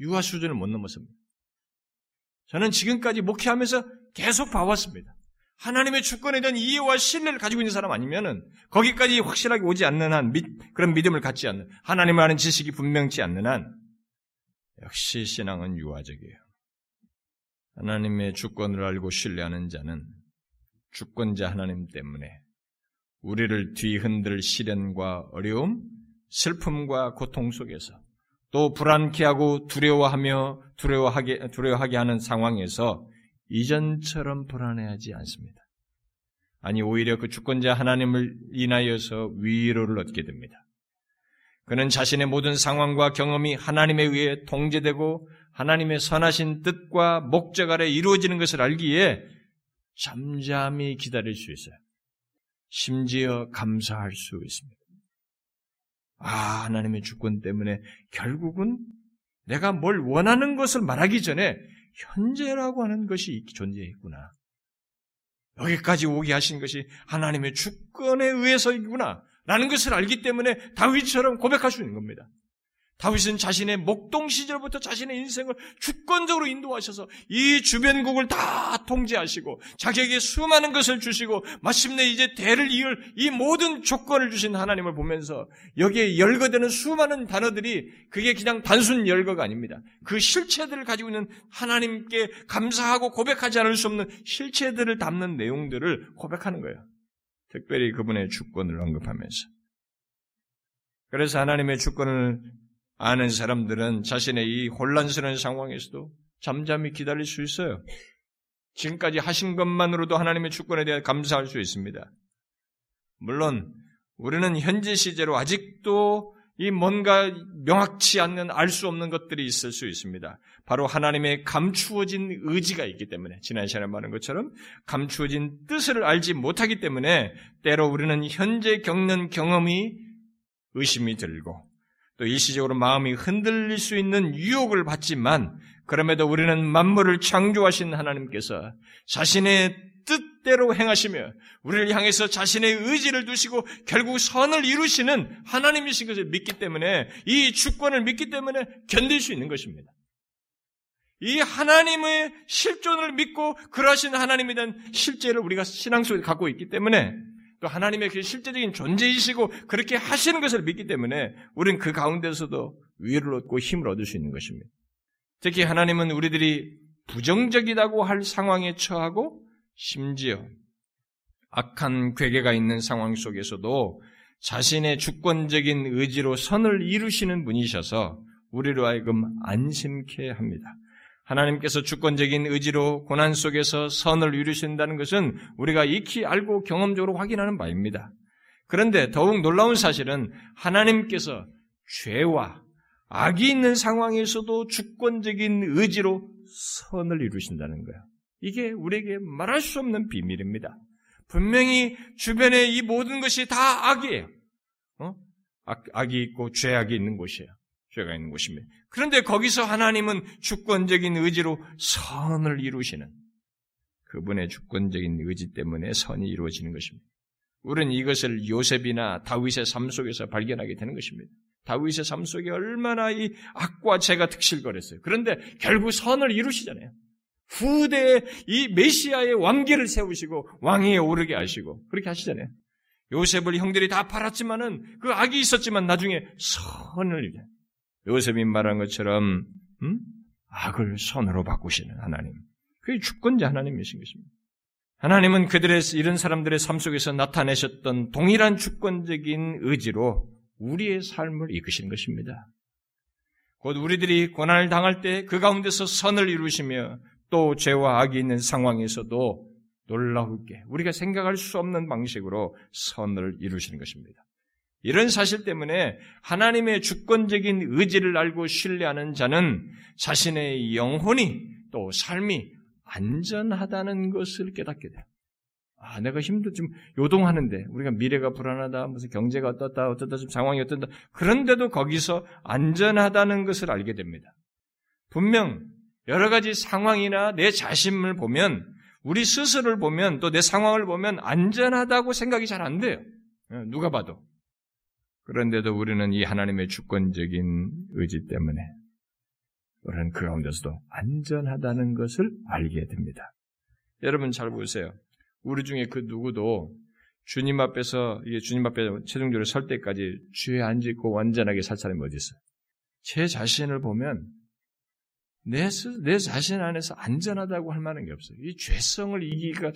유아 수준을 못 넘었습니다. 저는 지금까지 목회하면서 계속 봐왔습니다. 하나님의 주권에 대한 이해와 신뢰를 가지고 있는 사람 아니면은 거기까지 확실하게 오지 않는 한 믿, 그런 믿음을 갖지 않는 하나님을 아는 지식이 분명치 않는 한 역시 신앙은 유아적이에요. 하나님의 주권을 알고 신뢰하는 자는 주권자 하나님 때문에 우리를 뒤흔들 시련과 어려움, 슬픔과 고통 속에서 또 불안케 하고 두려워하며 두려워하게 두려워하게 하는 상황에서 이전처럼 불안해하지 않습니다. 아니, 오히려 그 주권자 하나님을 인하여서 위로를 얻게 됩니다. 그는 자신의 모든 상황과 경험이 하나님에 의해 통제되고 하나님의 선하신 뜻과 목적 아래 이루어지는 것을 알기에 잠잠히 기다릴 수 있어요. 심지어 감사할 수 있습니다. 아, 하나님의 주권 때문에 결국은 내가 뭘 원하는 것을 말하기 전에 현재라고 하는 것이 존재했구나. 여기까지 오게 하신 것이 하나님의 주권에 의해서이구나. 라는 것을 알기 때문에 다윗처럼 고백할 수 있는 겁니다. 다윗은 자신의 목동 시절부터 자신의 인생을 주권적으로 인도하셔서 이 주변국을 다 통제하시고 자기에게 수많은 것을 주시고 마침내 이제 대를 이을 이 모든 조건을 주신 하나님을 보면서 여기에 열거되는 수많은 단어들이 그게 그냥 단순 열거가 아닙니다. 그 실체들을 가지고 있는 하나님께 감사하고 고백하지 않을 수 없는 실체들을 담는 내용들을 고백하는 거예요. 특별히 그분의 주권을 언급하면서. 그래서 하나님의 주권을 아는 사람들은 자신의 이 혼란스러운 상황에서도 잠잠히 기다릴 수 있어요. 지금까지 하신 것만으로도 하나님의 주권에 대해 감사할 수 있습니다. 물론 우리는 현재 시제로 아직도 이 뭔가 명확치 않는 알 수 없는 것들이 있을 수 있습니다. 바로 하나님의 감추어진 의지가 있기 때문에 지난 시간에 말한 것처럼 감추어진 뜻을 알지 못하기 때문에 때로 우리는 현재 겪는 경험이 의심이 들고 또 일시적으로 마음이 흔들릴 수 있는 유혹을 받지만 그럼에도 우리는 만물을 창조하신 하나님께서 자신의 뜻대로 행하시며 우리를 향해서 자신의 의지를 두시고 결국 선을 이루시는 하나님이신 것을 믿기 때문에 이 주권을 믿기 때문에 견딜 수 있는 것입니다. 이 하나님의 실존을 믿고 그러하신 하나님에 대한 실제를 우리가 신앙 속에 갖고 있기 때문에 또 하나님의 그 실제적인 존재이시고 그렇게 하시는 것을 믿기 때문에 우리는 그 가운데서도 위를 얻고 힘을 얻을 수 있는 것입니다. 특히 하나님은 우리들이 부정적이라고 할 상황에 처하고 심지어 악한 괴계가 있는 상황 속에서도 자신의 주권적인 의지로 선을 이루시는 분이셔서 우리로 하여금 안심케 합니다. 하나님께서 주권적인 의지로 고난 속에서 선을 이루신다는 것은 우리가 익히 알고 경험적으로 확인하는 바입니다. 그런데 더욱 놀라운 사실은 하나님께서 죄와 악이 있는 상황에서도 주권적인 의지로 선을 이루신다는 거예요. 이게 우리에게 말할 수 없는 비밀입니다. 분명히 주변에 이 모든 것이 다 악이에요. 어? 악, 악이 있고 죄악이 있는 곳이에요. 죄가 있는 곳입니다. 그런데 거기서 하나님은 주권적인 의지로 선을 이루시는 그분의 주권적인 의지 때문에 선이 이루어지는 것입니다. 우리는 이것을 요셉이나 다윗의 삶 속에서 발견하게 되는 것입니다. 다윗의 삶 속에 얼마나 이 악과 죄가 특실거렸어요. 그런데 결국 선을 이루시잖아요. 후대에 이 메시아의 왕계를 세우시고 왕위에 오르게 하시고 그렇게 하시잖아요. 요셉을 형들이 다 팔았지만은 그 악이 있었지만 나중에 선을 이루잖아요. 요셉이 말한 것처럼 음? 악을 선으로 바꾸시는 하나님. 그게 주권자 하나님이신 것입니다. 하나님은 그들의 이런 사람들의 삶 속에서 나타내셨던 동일한 주권적인 의지로 우리의 삶을 이끄신 것입니다. 곧 우리들이 고난을 당할 때 그 가운데서 선을 이루시며 또 죄와 악이 있는 상황에서도 놀라울게 우리가 생각할 수 없는 방식으로 선을 이루시는 것입니다. 이런 사실 때문에 하나님의 주권적인 의지를 알고 신뢰하는 자는 자신의 영혼이 또 삶이 안전하다는 것을 깨닫게 돼요. 아, 내가 힘들, 좀 요동하는데, 우리가 미래가 불안하다, 무슨 경제가 어떻다, 어떻다, 좀 상황이 어떻다. 그런데도 거기서 안전하다는 것을 알게 됩니다. 분명, 여러 가지 상황이나 내 자신을 보면, 우리 스스로를 보면, 또 내 상황을 보면 안전하다고 생각이 잘 안 돼요. 예, 누가 봐도. 그런데도 우리는 이 하나님의 주권적인 의지 때문에, 우리는 그 가운데서도 안전하다는 것을 알게 됩니다. 여러분 잘 보세요. 우리 중에 그 누구도 주님 앞에서 이게 주님 앞에 최종적으로 설 때까지 주에 안 짓고 완전하게 살 사람이 어디 있어요? 제 자신을 보면 내, 내 자신 안에서 안전하다고 할 만한 게 없어요. 이 죄성을 이기기가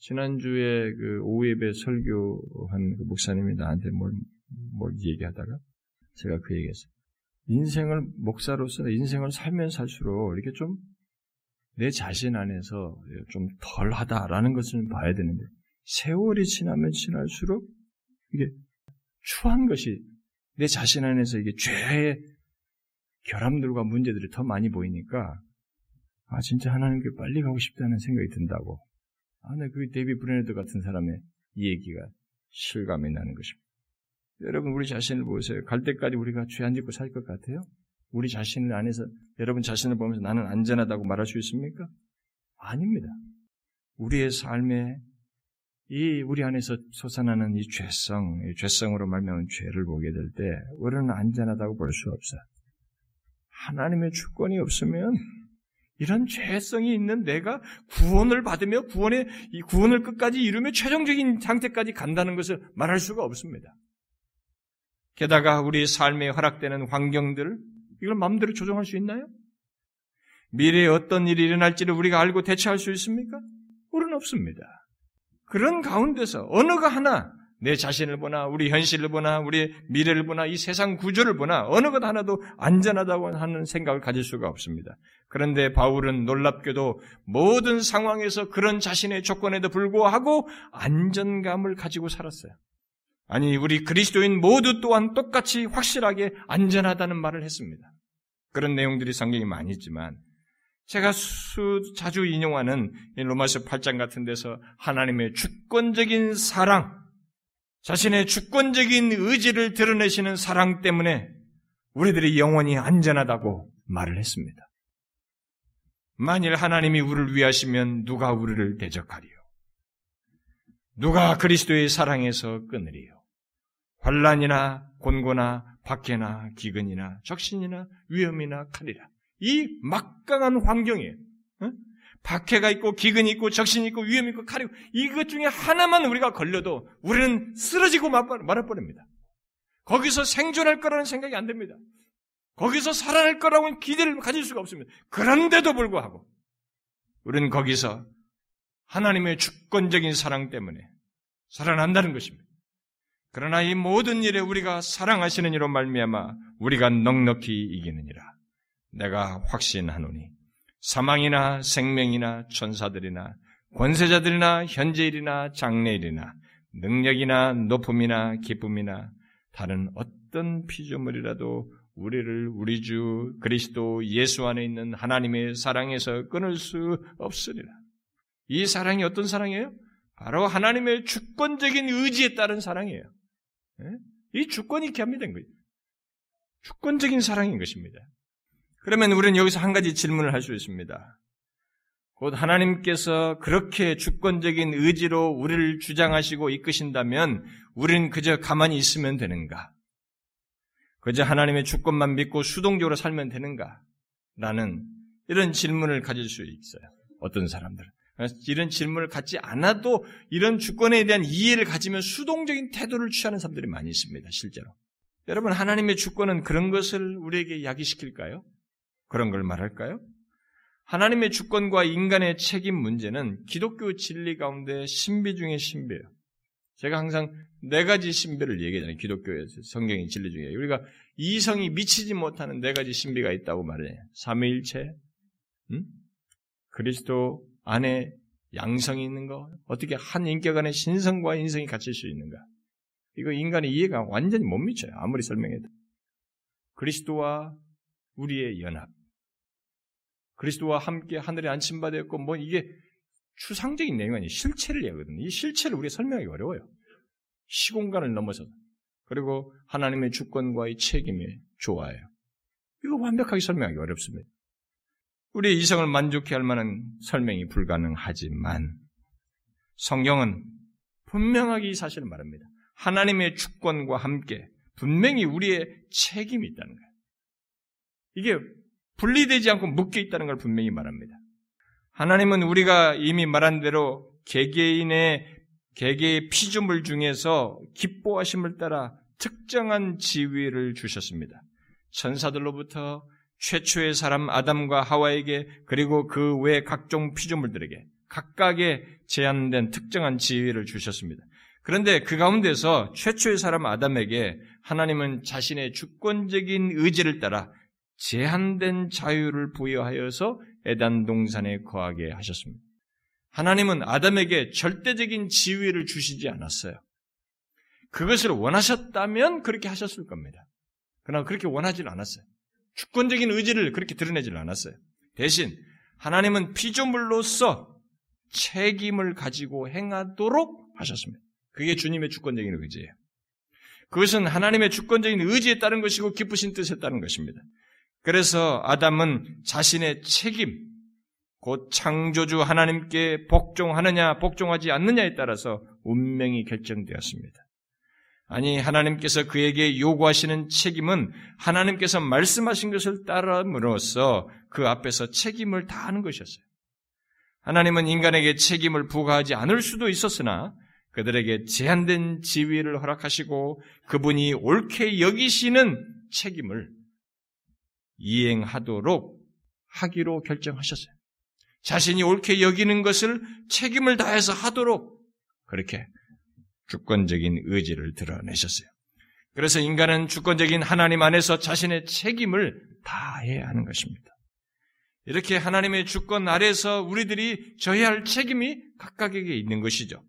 지난주에 그 오후 예배 설교한 그 목사님이 나한테 뭘, 뭘 얘기하다가 제가 그 얘기했어요. 인생을 목사로서 인생을 살면 살수록 이렇게 좀 내 자신 안에서 좀 덜 하다라는 것을 봐야 되는데 세월이 지나면 지날수록 이게 추한 것이 내 자신 안에서 이게 죄의 결함들과 문제들이 더 많이 보이니까 아 진짜 하나님께 빨리 가고 싶다는 생각이 든다고. 아, 내그 데이비드 브레이너드 같은 사람의 이 얘기가 실감이 나는 것입니다. 여러분 우리 자신을 보세요. 갈 때까지 우리가 죄 안 짓고 살 것 같아요? 우리 자신을 안에서 여러분 자신을 보면서 나는 안전하다고 말할 수 있습니까? 아닙니다. 우리의 삶에 이 우리 안에서 솟아나는 이 죄성, 이 죄성으로 말미암은 죄를 보게 될 때 우리는 안전하다고 볼 수 없어요. 하나님의 주권이 없으면 이런 죄성이 있는 내가 구원을 받으며 구원의 이 구원을 끝까지 이루며 최종적인 상태까지 간다는 것을 말할 수가 없습니다. 게다가 우리 삶에 허락되는 환경들, 이걸 마음대로 조정할 수 있나요? 미래에 어떤 일이 일어날지를 우리가 알고 대처할 수 있습니까? 우리는 없습니다. 그런 가운데서 어느가 하나 내 자신을 보나 우리 현실을 보나 우리 미래를 보나 이 세상 구조를 보나 어느 것 하나도 안전하다고 하는 생각을 가질 수가 없습니다. 그런데 바울은 놀랍게도 모든 상황에서 그런 자신의 조건에도 불구하고 안전감을 가지고 살았어요. 아니, 우리 그리스도인 모두 또한 똑같이 확실하게 안전하다는 말을 했습니다. 그런 내용들이 성경이 많이 있지만, 제가 수, 자주 인용하는 로마서 8장 같은 데서 하나님의 주권적인 사랑, 자신의 주권적인 의지를 드러내시는 사랑 때문에 우리들이 영원히 안전하다고 말을 했습니다. 만일 하나님이 우리를 위하시면 누가 우리를 대적하리요? 누가 그리스도의 사랑에서 끊으리요? 환란이나 곤고나 박해나 기근이나 적신이나 위험이나 칼이라. 이 막강한 환경이에요. 어? 박해가 있고 기근이 있고 적신이 있고 위험이 있고 칼이 있고 이것 중에 하나만 우리가 걸려도 우리는 쓰러지고 말아버립니다. 거기서 생존할 거라는 생각이 안 됩니다. 거기서 살아날 거라고는 기대를 가질 수가 없습니다. 그런데도 불구하고 우리는 거기서 하나님의 주권적인 사랑 때문에 살아난다는 것입니다. 그러나 이 모든 일에 우리가 사랑하시는 이로 말미암아 우리가 넉넉히 이기느니라. 내가 확신하노니 사망이나 생명이나 천사들이나 권세자들이나 현재일이나 장래일이나 능력이나 높음이나 기쁨이나 다른 어떤 피조물이라도 우리를 우리 주 그리스도 예수 안에 있는 하나님의 사랑에서 끊을 수 없으리라. 이 사랑이 어떤 사랑이에요? 바로 하나님의 주권적인 의지에 따른 사랑이에요. 예? 이 주권이 겸비된 거예요. 주권적인 사랑인 것입니다. 그러면 우리는 여기서 한 가지 질문을 할 수 있습니다. 곧 하나님께서 그렇게 주권적인 의지로 우리를 주장하시고 이끄신다면 우리는 그저 가만히 있으면 되는가? 그저 하나님의 주권만 믿고 수동적으로 살면 되는가? 라는 이런 질문을 가질 수 있어요. 어떤 사람들은. 이런 질문을 갖지 않아도 이런 주권에 대한 이해를 가지면 수동적인 태도를 취하는 사람들이 많이 있습니다. 실제로. 여러분 하나님의 주권은 그런 것을 우리에게 야기시킬까요? 그런 걸 말할까요? 하나님의 주권과 인간의 책임 문제는 기독교 진리 가운데 신비 중의 신비예요. 제가 항상 네 가지 신비를 얘기하잖아요. 기독교에서 성경의 진리 중에 우리가 이성이 미치지 못하는 네 가지 신비가 있다고 말해요. 삼위일체, 음? 그리스도 안에 양성이 있는 거, 어떻게 한 인격 안에 신성과 인성이 갇힐 수 있는가? 이거 인간의 이해가 완전히 못 미쳐요. 아무리 설명해도. 그리스도와 우리의 연합. 그리스도와 함께 하늘에 안침받았고, 뭐 이게 추상적인 내용이 아니에요. 실체를 얘기하거든요. 이 실체를 우리가 설명하기 어려워요. 시공간을 넘어서. 그리고 하나님의 주권과의 책임이 좋아요. 이거 완벽하게 설명하기 어렵습니다. 우리의 이성을 만족해 할 만한 설명이 불가능하지만 성경은 분명하게 이 사실을 말합니다. 하나님의 주권과 함께 분명히 우리의 책임이 있다는 거예요. 이게 분리되지 않고 묶여 있다는 걸 분명히 말합니다. 하나님은 우리가 이미 말한 대로 개개인의 개개의 피조물 중에서 기뻐하심을 따라 특정한 지위를 주셨습니다. 천사들로부터 최초의 사람 아담과 하와에게 그리고 그 외 각종 피조물들에게 각각의 제한된 특정한 지위를 주셨습니다. 그런데 그 가운데서 최초의 사람 아담에게 하나님은 자신의 주권적인 의지를 따라 제한된 자유를 부여하여서 에단 동산에 거하게 하셨습니다. 하나님은 아담에게 절대적인 지위를 주시지 않았어요. 그것을 원하셨다면 그렇게 하셨을 겁니다. 그러나 그렇게 원하지는 않았어요. 주권적인 의지를 그렇게 드러내지는 않았어요. 대신 하나님은 피조물로서 책임을 가지고 행하도록 하셨습니다. 그게 주님의 주권적인 의지예요. 그것은 하나님의 주권적인 의지에 따른 것이고 기쁘신 뜻에 따른 것입니다. 그래서 아담은 자신의 책임, 곧 창조주 하나님께 복종하느냐, 복종하지 않느냐에 따라서 운명이 결정되었습니다. 아니, 하나님께서 그에게 요구하시는 책임은 하나님께서 말씀하신 것을 따름으로써 그 앞에서 책임을 다하는 것이었어요. 하나님은 인간에게 책임을 부과하지 않을 수도 있었으나 그들에게 제한된 지위를 허락하시고 그분이 옳게 여기시는 책임을 이행하도록 하기로 결정하셨어요. 자신이 옳게 여기는 것을 책임을 다해서 하도록 그렇게 주권적인 의지를 드러내셨어요. 그래서 인간은 주권적인 하나님 안에서 자신의 책임을 다해야 하는 것입니다. 이렇게 하나님의 주권 아래서 우리들이 져야 할 책임이 각각에게 있는 것이죠.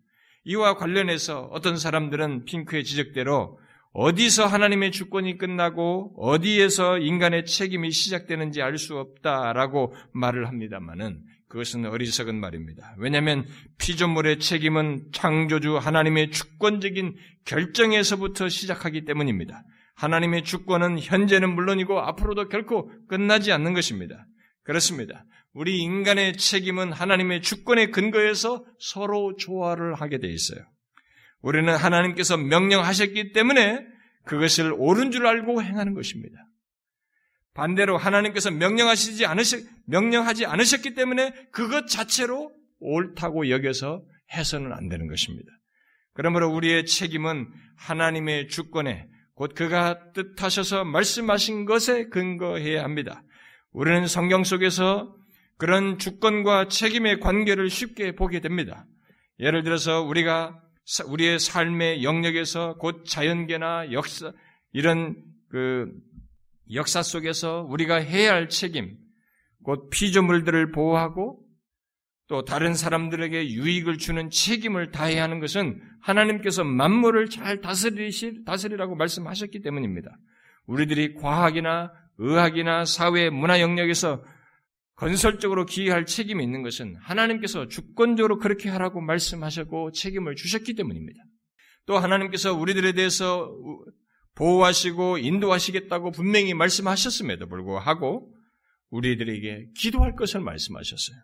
이와 관련해서 어떤 사람들은 핑크의 지적대로 어디서 하나님의 주권이 끝나고 어디에서 인간의 책임이 시작되는지 알 수 없다라고 말을 합니다만은 그것은 어리석은 말입니다. 왜냐하면 피조물의 책임은 창조주 하나님의 주권적인 결정에서부터 시작하기 때문입니다. 하나님의 주권은 현재는 물론이고 앞으로도 결코 끝나지 않는 것입니다. 그렇습니다. 우리 인간의 책임은 하나님의 주권의 근거에서 서로 조화를 하게 돼 있어요. 우리는 하나님께서 명령하셨기 때문에 그것을 옳은 줄 알고 행하는 것입니다. 반대로 하나님께서 명령하시지 않으셨, 명령하지 않으셨기 때문에 그것 자체로 옳다고 여겨서 해서는 안 되는 것입니다. 그러므로 우리의 책임은 하나님의 주권에 곧 그가 뜻하셔서 말씀하신 것에 근거해야 합니다. 우리는 성경 속에서 그런 주권과 책임의 관계를 쉽게 보게 됩니다. 예를 들어서 우리가 우리의 삶의 영역에서 곧 자연계나 역사 이런 그 역사 속에서 우리가 해야 할 책임, 곧 피조물들을 보호하고 또 다른 사람들에게 유익을 주는 책임을 다해야 하는 것은 하나님께서 만물을 잘 다스리시, 다스리라고 말씀하셨기 때문입니다. 우리들이 과학이나 의학이나 사회, 문화 영역에서 건설적으로 기여할 책임이 있는 것은 하나님께서 주권적으로 그렇게 하라고 말씀하셨고 책임을 주셨기 때문입니다. 또 하나님께서 우리들에 대해서 보호하시고 인도하시겠다고 분명히 말씀하셨음에도 불구하고 우리들에게 기도할 것을 말씀하셨어요.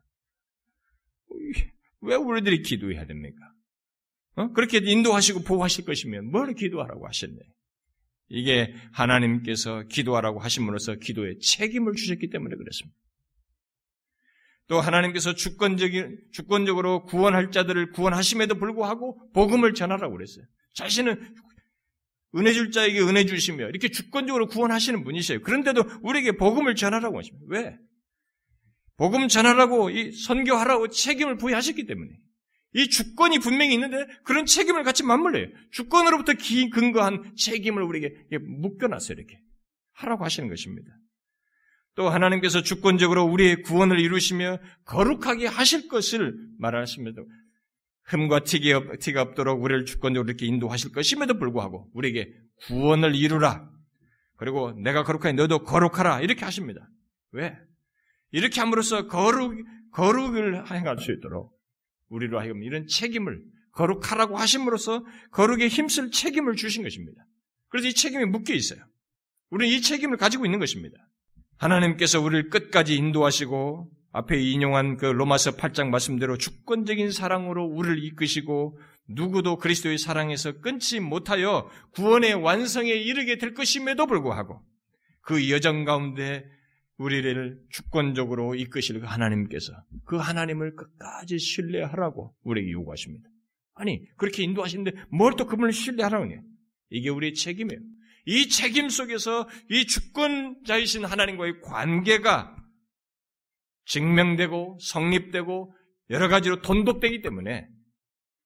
왜 우리들이 기도해야 됩니까? 어? 그렇게 인도하시고 보호하실 것이면 뭘 기도하라고 하셨네? 이게 하나님께서 기도하라고 하심으로써 기도에 책임을 주셨기 때문에 그렇습니다. 또 하나님께서 주권적인, 주권적으로 구원할 자들을 구원하심에도 불구하고 복음을 전하라고 그랬어요. 자신은 은혜 줄 자에게 은혜 주시며 이렇게 주권적으로 구원하시는 분이세요. 그런데도 우리에게 복음을 전하라고 하십니다. 왜? 복음 전하라고 이 선교하라고 책임을 부여하셨기 때문에 이 주권이 분명히 있는데 그런 책임을 같이 맞물려요. 주권으로부터 기 근거한 책임을 우리에게 묶여놨어요. 이렇게 하라고 하시는 것입니다. 또 하나님께서 주권적으로 우리의 구원을 이루시며 거룩하게 하실 것을 말하십니다. 흠과 티가 없도록 우리를 주권적으로 이렇게 인도하실 것임에도 불구하고 우리에게 구원을 이루라. 그리고 내가 거룩하니 너도 거룩하라. 이렇게 하십니다. 왜? 이렇게 함으로써 거룩, 거룩을 행할 수 있도록 우리로 하여금 이런 책임을 거룩하라고 하심으로써 거룩에 힘쓸 책임을 주신 것입니다. 그래서 이 책임이 묶여 있어요. 우리는 이 책임을 가지고 있는 것입니다. 하나님께서 우리를 끝까지 인도하시고 앞에 인용한 그 로마서 8장 말씀대로 주권적인 사랑으로 우리를 이끄시고 누구도 그리스도의 사랑에서 끊지 못하여 구원의 완성에 이르게 될 것임에도 불구하고 그 여정 가운데 우리를 주권적으로 이끄실 그 하나님께서 그 하나님을 끝까지 신뢰하라고 우리에게 요구하십니다. 아니, 그렇게 인도하시는데 뭘 또 그분을 신뢰하라고 해? 이게 우리의 책임이에요. 이 책임 속에서 이 주권자이신 하나님과의 관계가 증명되고 성립되고 여러 가지로 돈독되기 때문에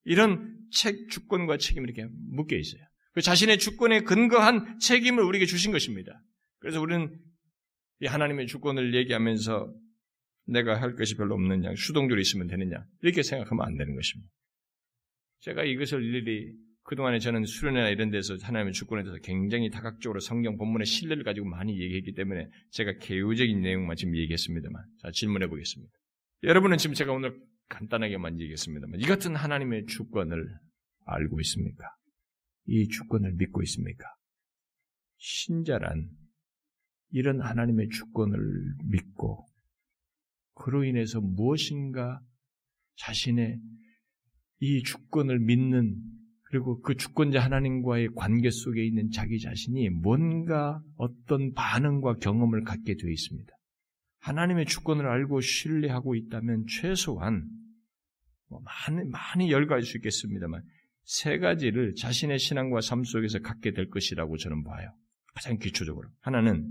이런 책, 주권과 책임이 이렇게 묶여 있어요. 그 자신의 주권에 근거한 책임을 우리에게 주신 것입니다. 그래서 우리는 이 하나님의 주권을 얘기하면서 내가 할 것이 별로 없느냐, 수동적으로 있으면 되느냐, 이렇게 생각하면 안 되는 것입니다. 제가 이것을 일일이 그동안에 저는 수련회나 이런 데서 하나님의 주권에 대해서 굉장히 다각적으로 성경 본문의 신뢰를 가지고 많이 얘기했기 때문에 제가 개요적인 내용만 지금 얘기했습니다만. 자, 질문해 보겠습니다. 여러분은 지금 제가 오늘 간단하게만 얘기했습니다만, 이 같은 하나님의 주권을 알고 있습니까? 이 주권을 믿고 있습니까? 신자란 이런 하나님의 주권을 믿고 그로 인해서 무엇인가 자신의 이 주권을 믿는 그리고 그 주권자 하나님과의 관계 속에 있는 자기 자신이 뭔가 어떤 반응과 경험을 갖게 되어 있습니다. 하나님의 주권을 알고 신뢰하고 있다면 최소한 뭐 많이, 많이 열거할 수 있겠습니다만 세 가지를 자신의 신앙과 삶 속에서 갖게 될 것이라고 저는 봐요. 가장 기초적으로. 하나는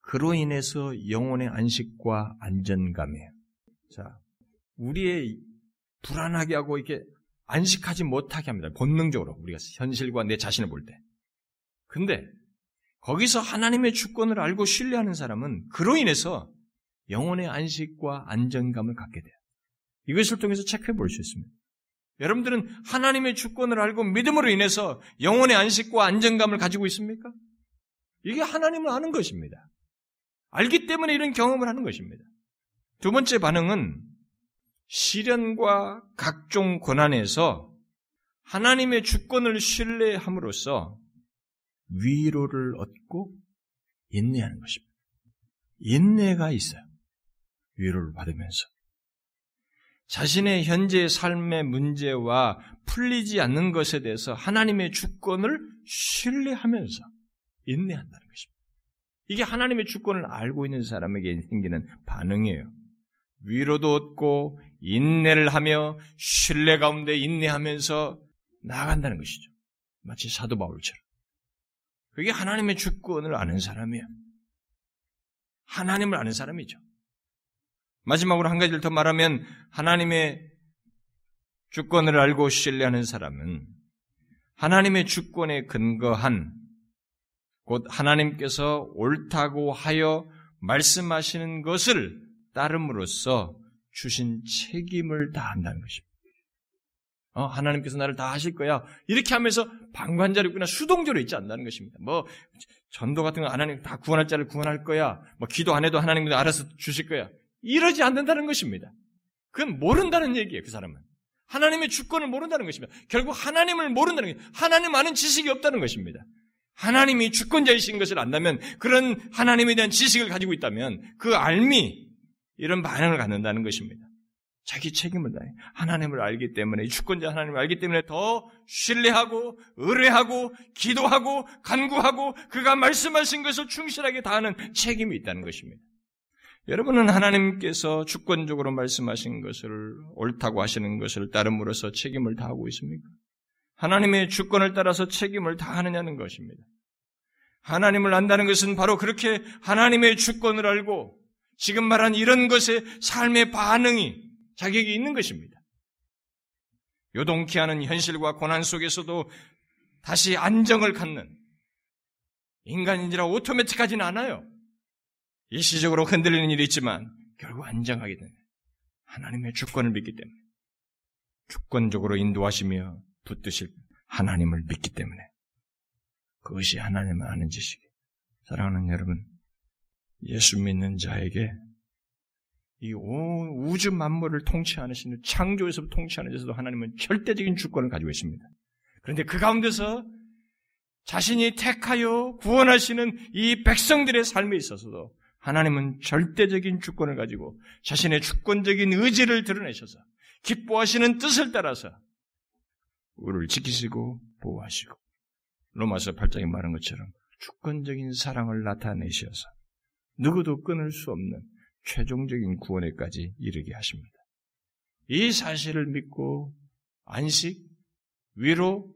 그로 인해서 영혼의 안식과 안전감이에요. 자, 우리의 불안하게 하고 이렇게 안식하지 못하게 합니다. 본능적으로 우리가 현실과 내 자신을 볼 때. 근데 거기서 하나님의 주권을 알고 신뢰하는 사람은 그로 인해서 영혼의 안식과 안정감을 갖게 돼요. 이것을 통해서 체크해 볼 수 있습니다. 여러분들은 하나님의 주권을 알고 믿음으로 인해서 영혼의 안식과 안정감을 가지고 있습니까? 이게 하나님을 아는 것입니다. 알기 때문에 이런 경험을 하는 것입니다. 두 번째 반응은 시련과 각종 고난에서 하나님의 주권을 신뢰함으로써 위로를 얻고 인내하는 것입니다. 인내가 있어요. 위로를 받으면서. 자신의 현재 삶의 문제와 풀리지 않는 것에 대해서 하나님의 주권을 신뢰하면서 인내한다는 것입니다. 이게 하나님의 주권을 알고 있는 사람에게 생기는 반응이에요. 위로도 얻고 인내를 하며 신뢰 가운데 인내하면서 나아간다는 것이죠. 마치 사도 바울처럼. 그게 하나님의 주권을 아는 사람이에요. 하나님을 아는 사람이죠. 마지막으로 한 가지를 더 말하면 하나님의 주권을 알고 신뢰하는 사람은 하나님의 주권에 근거한 곧 하나님께서 옳다고 하여 말씀하시는 것을 따름으로써 주신 책임을 다한다는 것입니다. 어, 하나님께서 나를 다 하실 거야. 이렇게 하면서 방관자로 있거나 수동적으로 있지 않는다는 것입니다. 뭐, 전도 같은 거 하나님 다 구원할 자를 구원할 거야. 뭐, 기도 안 해도 하나님도 알아서 주실 거야. 이러지 않는다는 것입니다. 그건 모른다는 얘기예요, 그 사람은. 하나님의 주권을 모른다는 것입니다. 결국 하나님을 모른다는 게 하나님 아는 지식이 없다는 것입니다. 하나님이 주권자이신 것을 안다면 그런 하나님에 대한 지식을 가지고 있다면 그 알미 이런 반응을 갖는다는 것입니다. 자기 책임을 다해 하나님을 알기 때문에 주권자 하나님을 알기 때문에 더 신뢰하고 의뢰하고 기도하고 간구하고 그가 말씀하신 것을 충실하게 다하는 책임이 있다는 것입니다. 여러분은 하나님께서 주권적으로 말씀하신 것을 옳다고 하시는 것을 따름으로써 책임을 다하고 있습니까? 하나님의 주권을 따라서 책임을 다하느냐는 것입니다. 하나님을 안다는 것은 바로 그렇게 하나님의 주권을 알고 지금 말한 이런 것에 삶의 반응이 자격이 있는 것입니다. 요동케 하는 현실과 고난 속에서도 다시 안정을 갖는 인간인지라 오토매틱하지는 않아요. 일시적으로 흔들리는 일이 있지만 결국 안정하게 되는 하나님의 주권을 믿기 때문에 주권적으로 인도하시며 붙드실 하나님을 믿기 때문에 그것이 하나님을 아는 지식이 사랑하는 여러분 예수 믿는 자에게 이 우주 만물을 통치하시는 창조에서부터 통치하는 데서도 하나님은 절대적인 주권을 가지고 있습니다. 그런데 그 가운데서 자신이 택하여 구원하시는 이 백성들의 삶에 있어서도 하나님은 절대적인 주권을 가지고 자신의 주권적인 의지를 드러내셔서 기뻐하시는 뜻을 따라서 우리를 지키시고 보호하시고 로마서 8장에 말한 것처럼 주권적인 사랑을 나타내셔서 누구도 끊을 수 없는 최종적인 구원에까지 이르게 하십니다. 이 사실을 믿고 안식, 위로,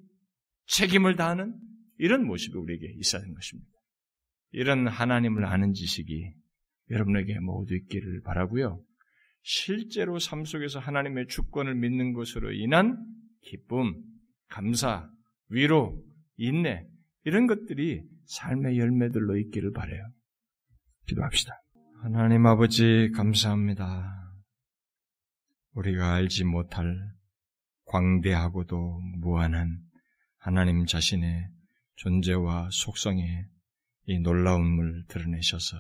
책임을 다하는 이런 모습이 우리에게 있어야 하는 것입니다. 이런 하나님을 아는 지식이 여러분에게 모두 있기를 바라고요. 실제로 삶 속에서 하나님의 주권을 믿는 것으로 인한 기쁨, 감사, 위로, 인내 이런 것들이 삶의 열매들로 있기를 바래요. 기도합시다. 하나님 아버지 감사합니다. 우리가 알지 못할 광대하고도 무한한 하나님 자신의 존재와 속성에 이 놀라움을 드러내셔서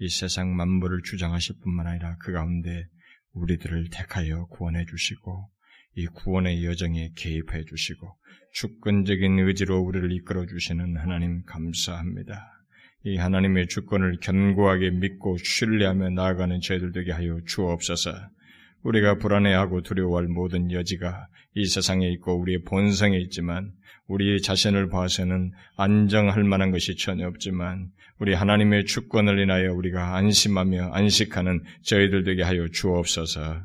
이 세상 만물을 주장하실 뿐만 아니라 그 가운데 우리들을 택하여 구원해 주시고 이 구원의 여정에 개입해 주시고 주권적인 의지로 우리를 이끌어 주시는 하나님 감사합니다. 이 하나님의 주권을 견고하게 믿고 신뢰하며 나아가는 저희들 되게 하여 주옵소서. 우리가 불안해하고 두려워할 모든 여지가 이 세상에 있고 우리의 본성에 있지만 우리 자신을 봐서는 안정할 만한 것이 전혀 없지만 우리 하나님의 주권을 인하여 우리가 안심하며 안식하는 저희들 되게 하여 주옵소서.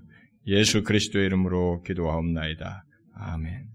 예수 그리스도의 이름으로 기도하옵나이다. 아멘.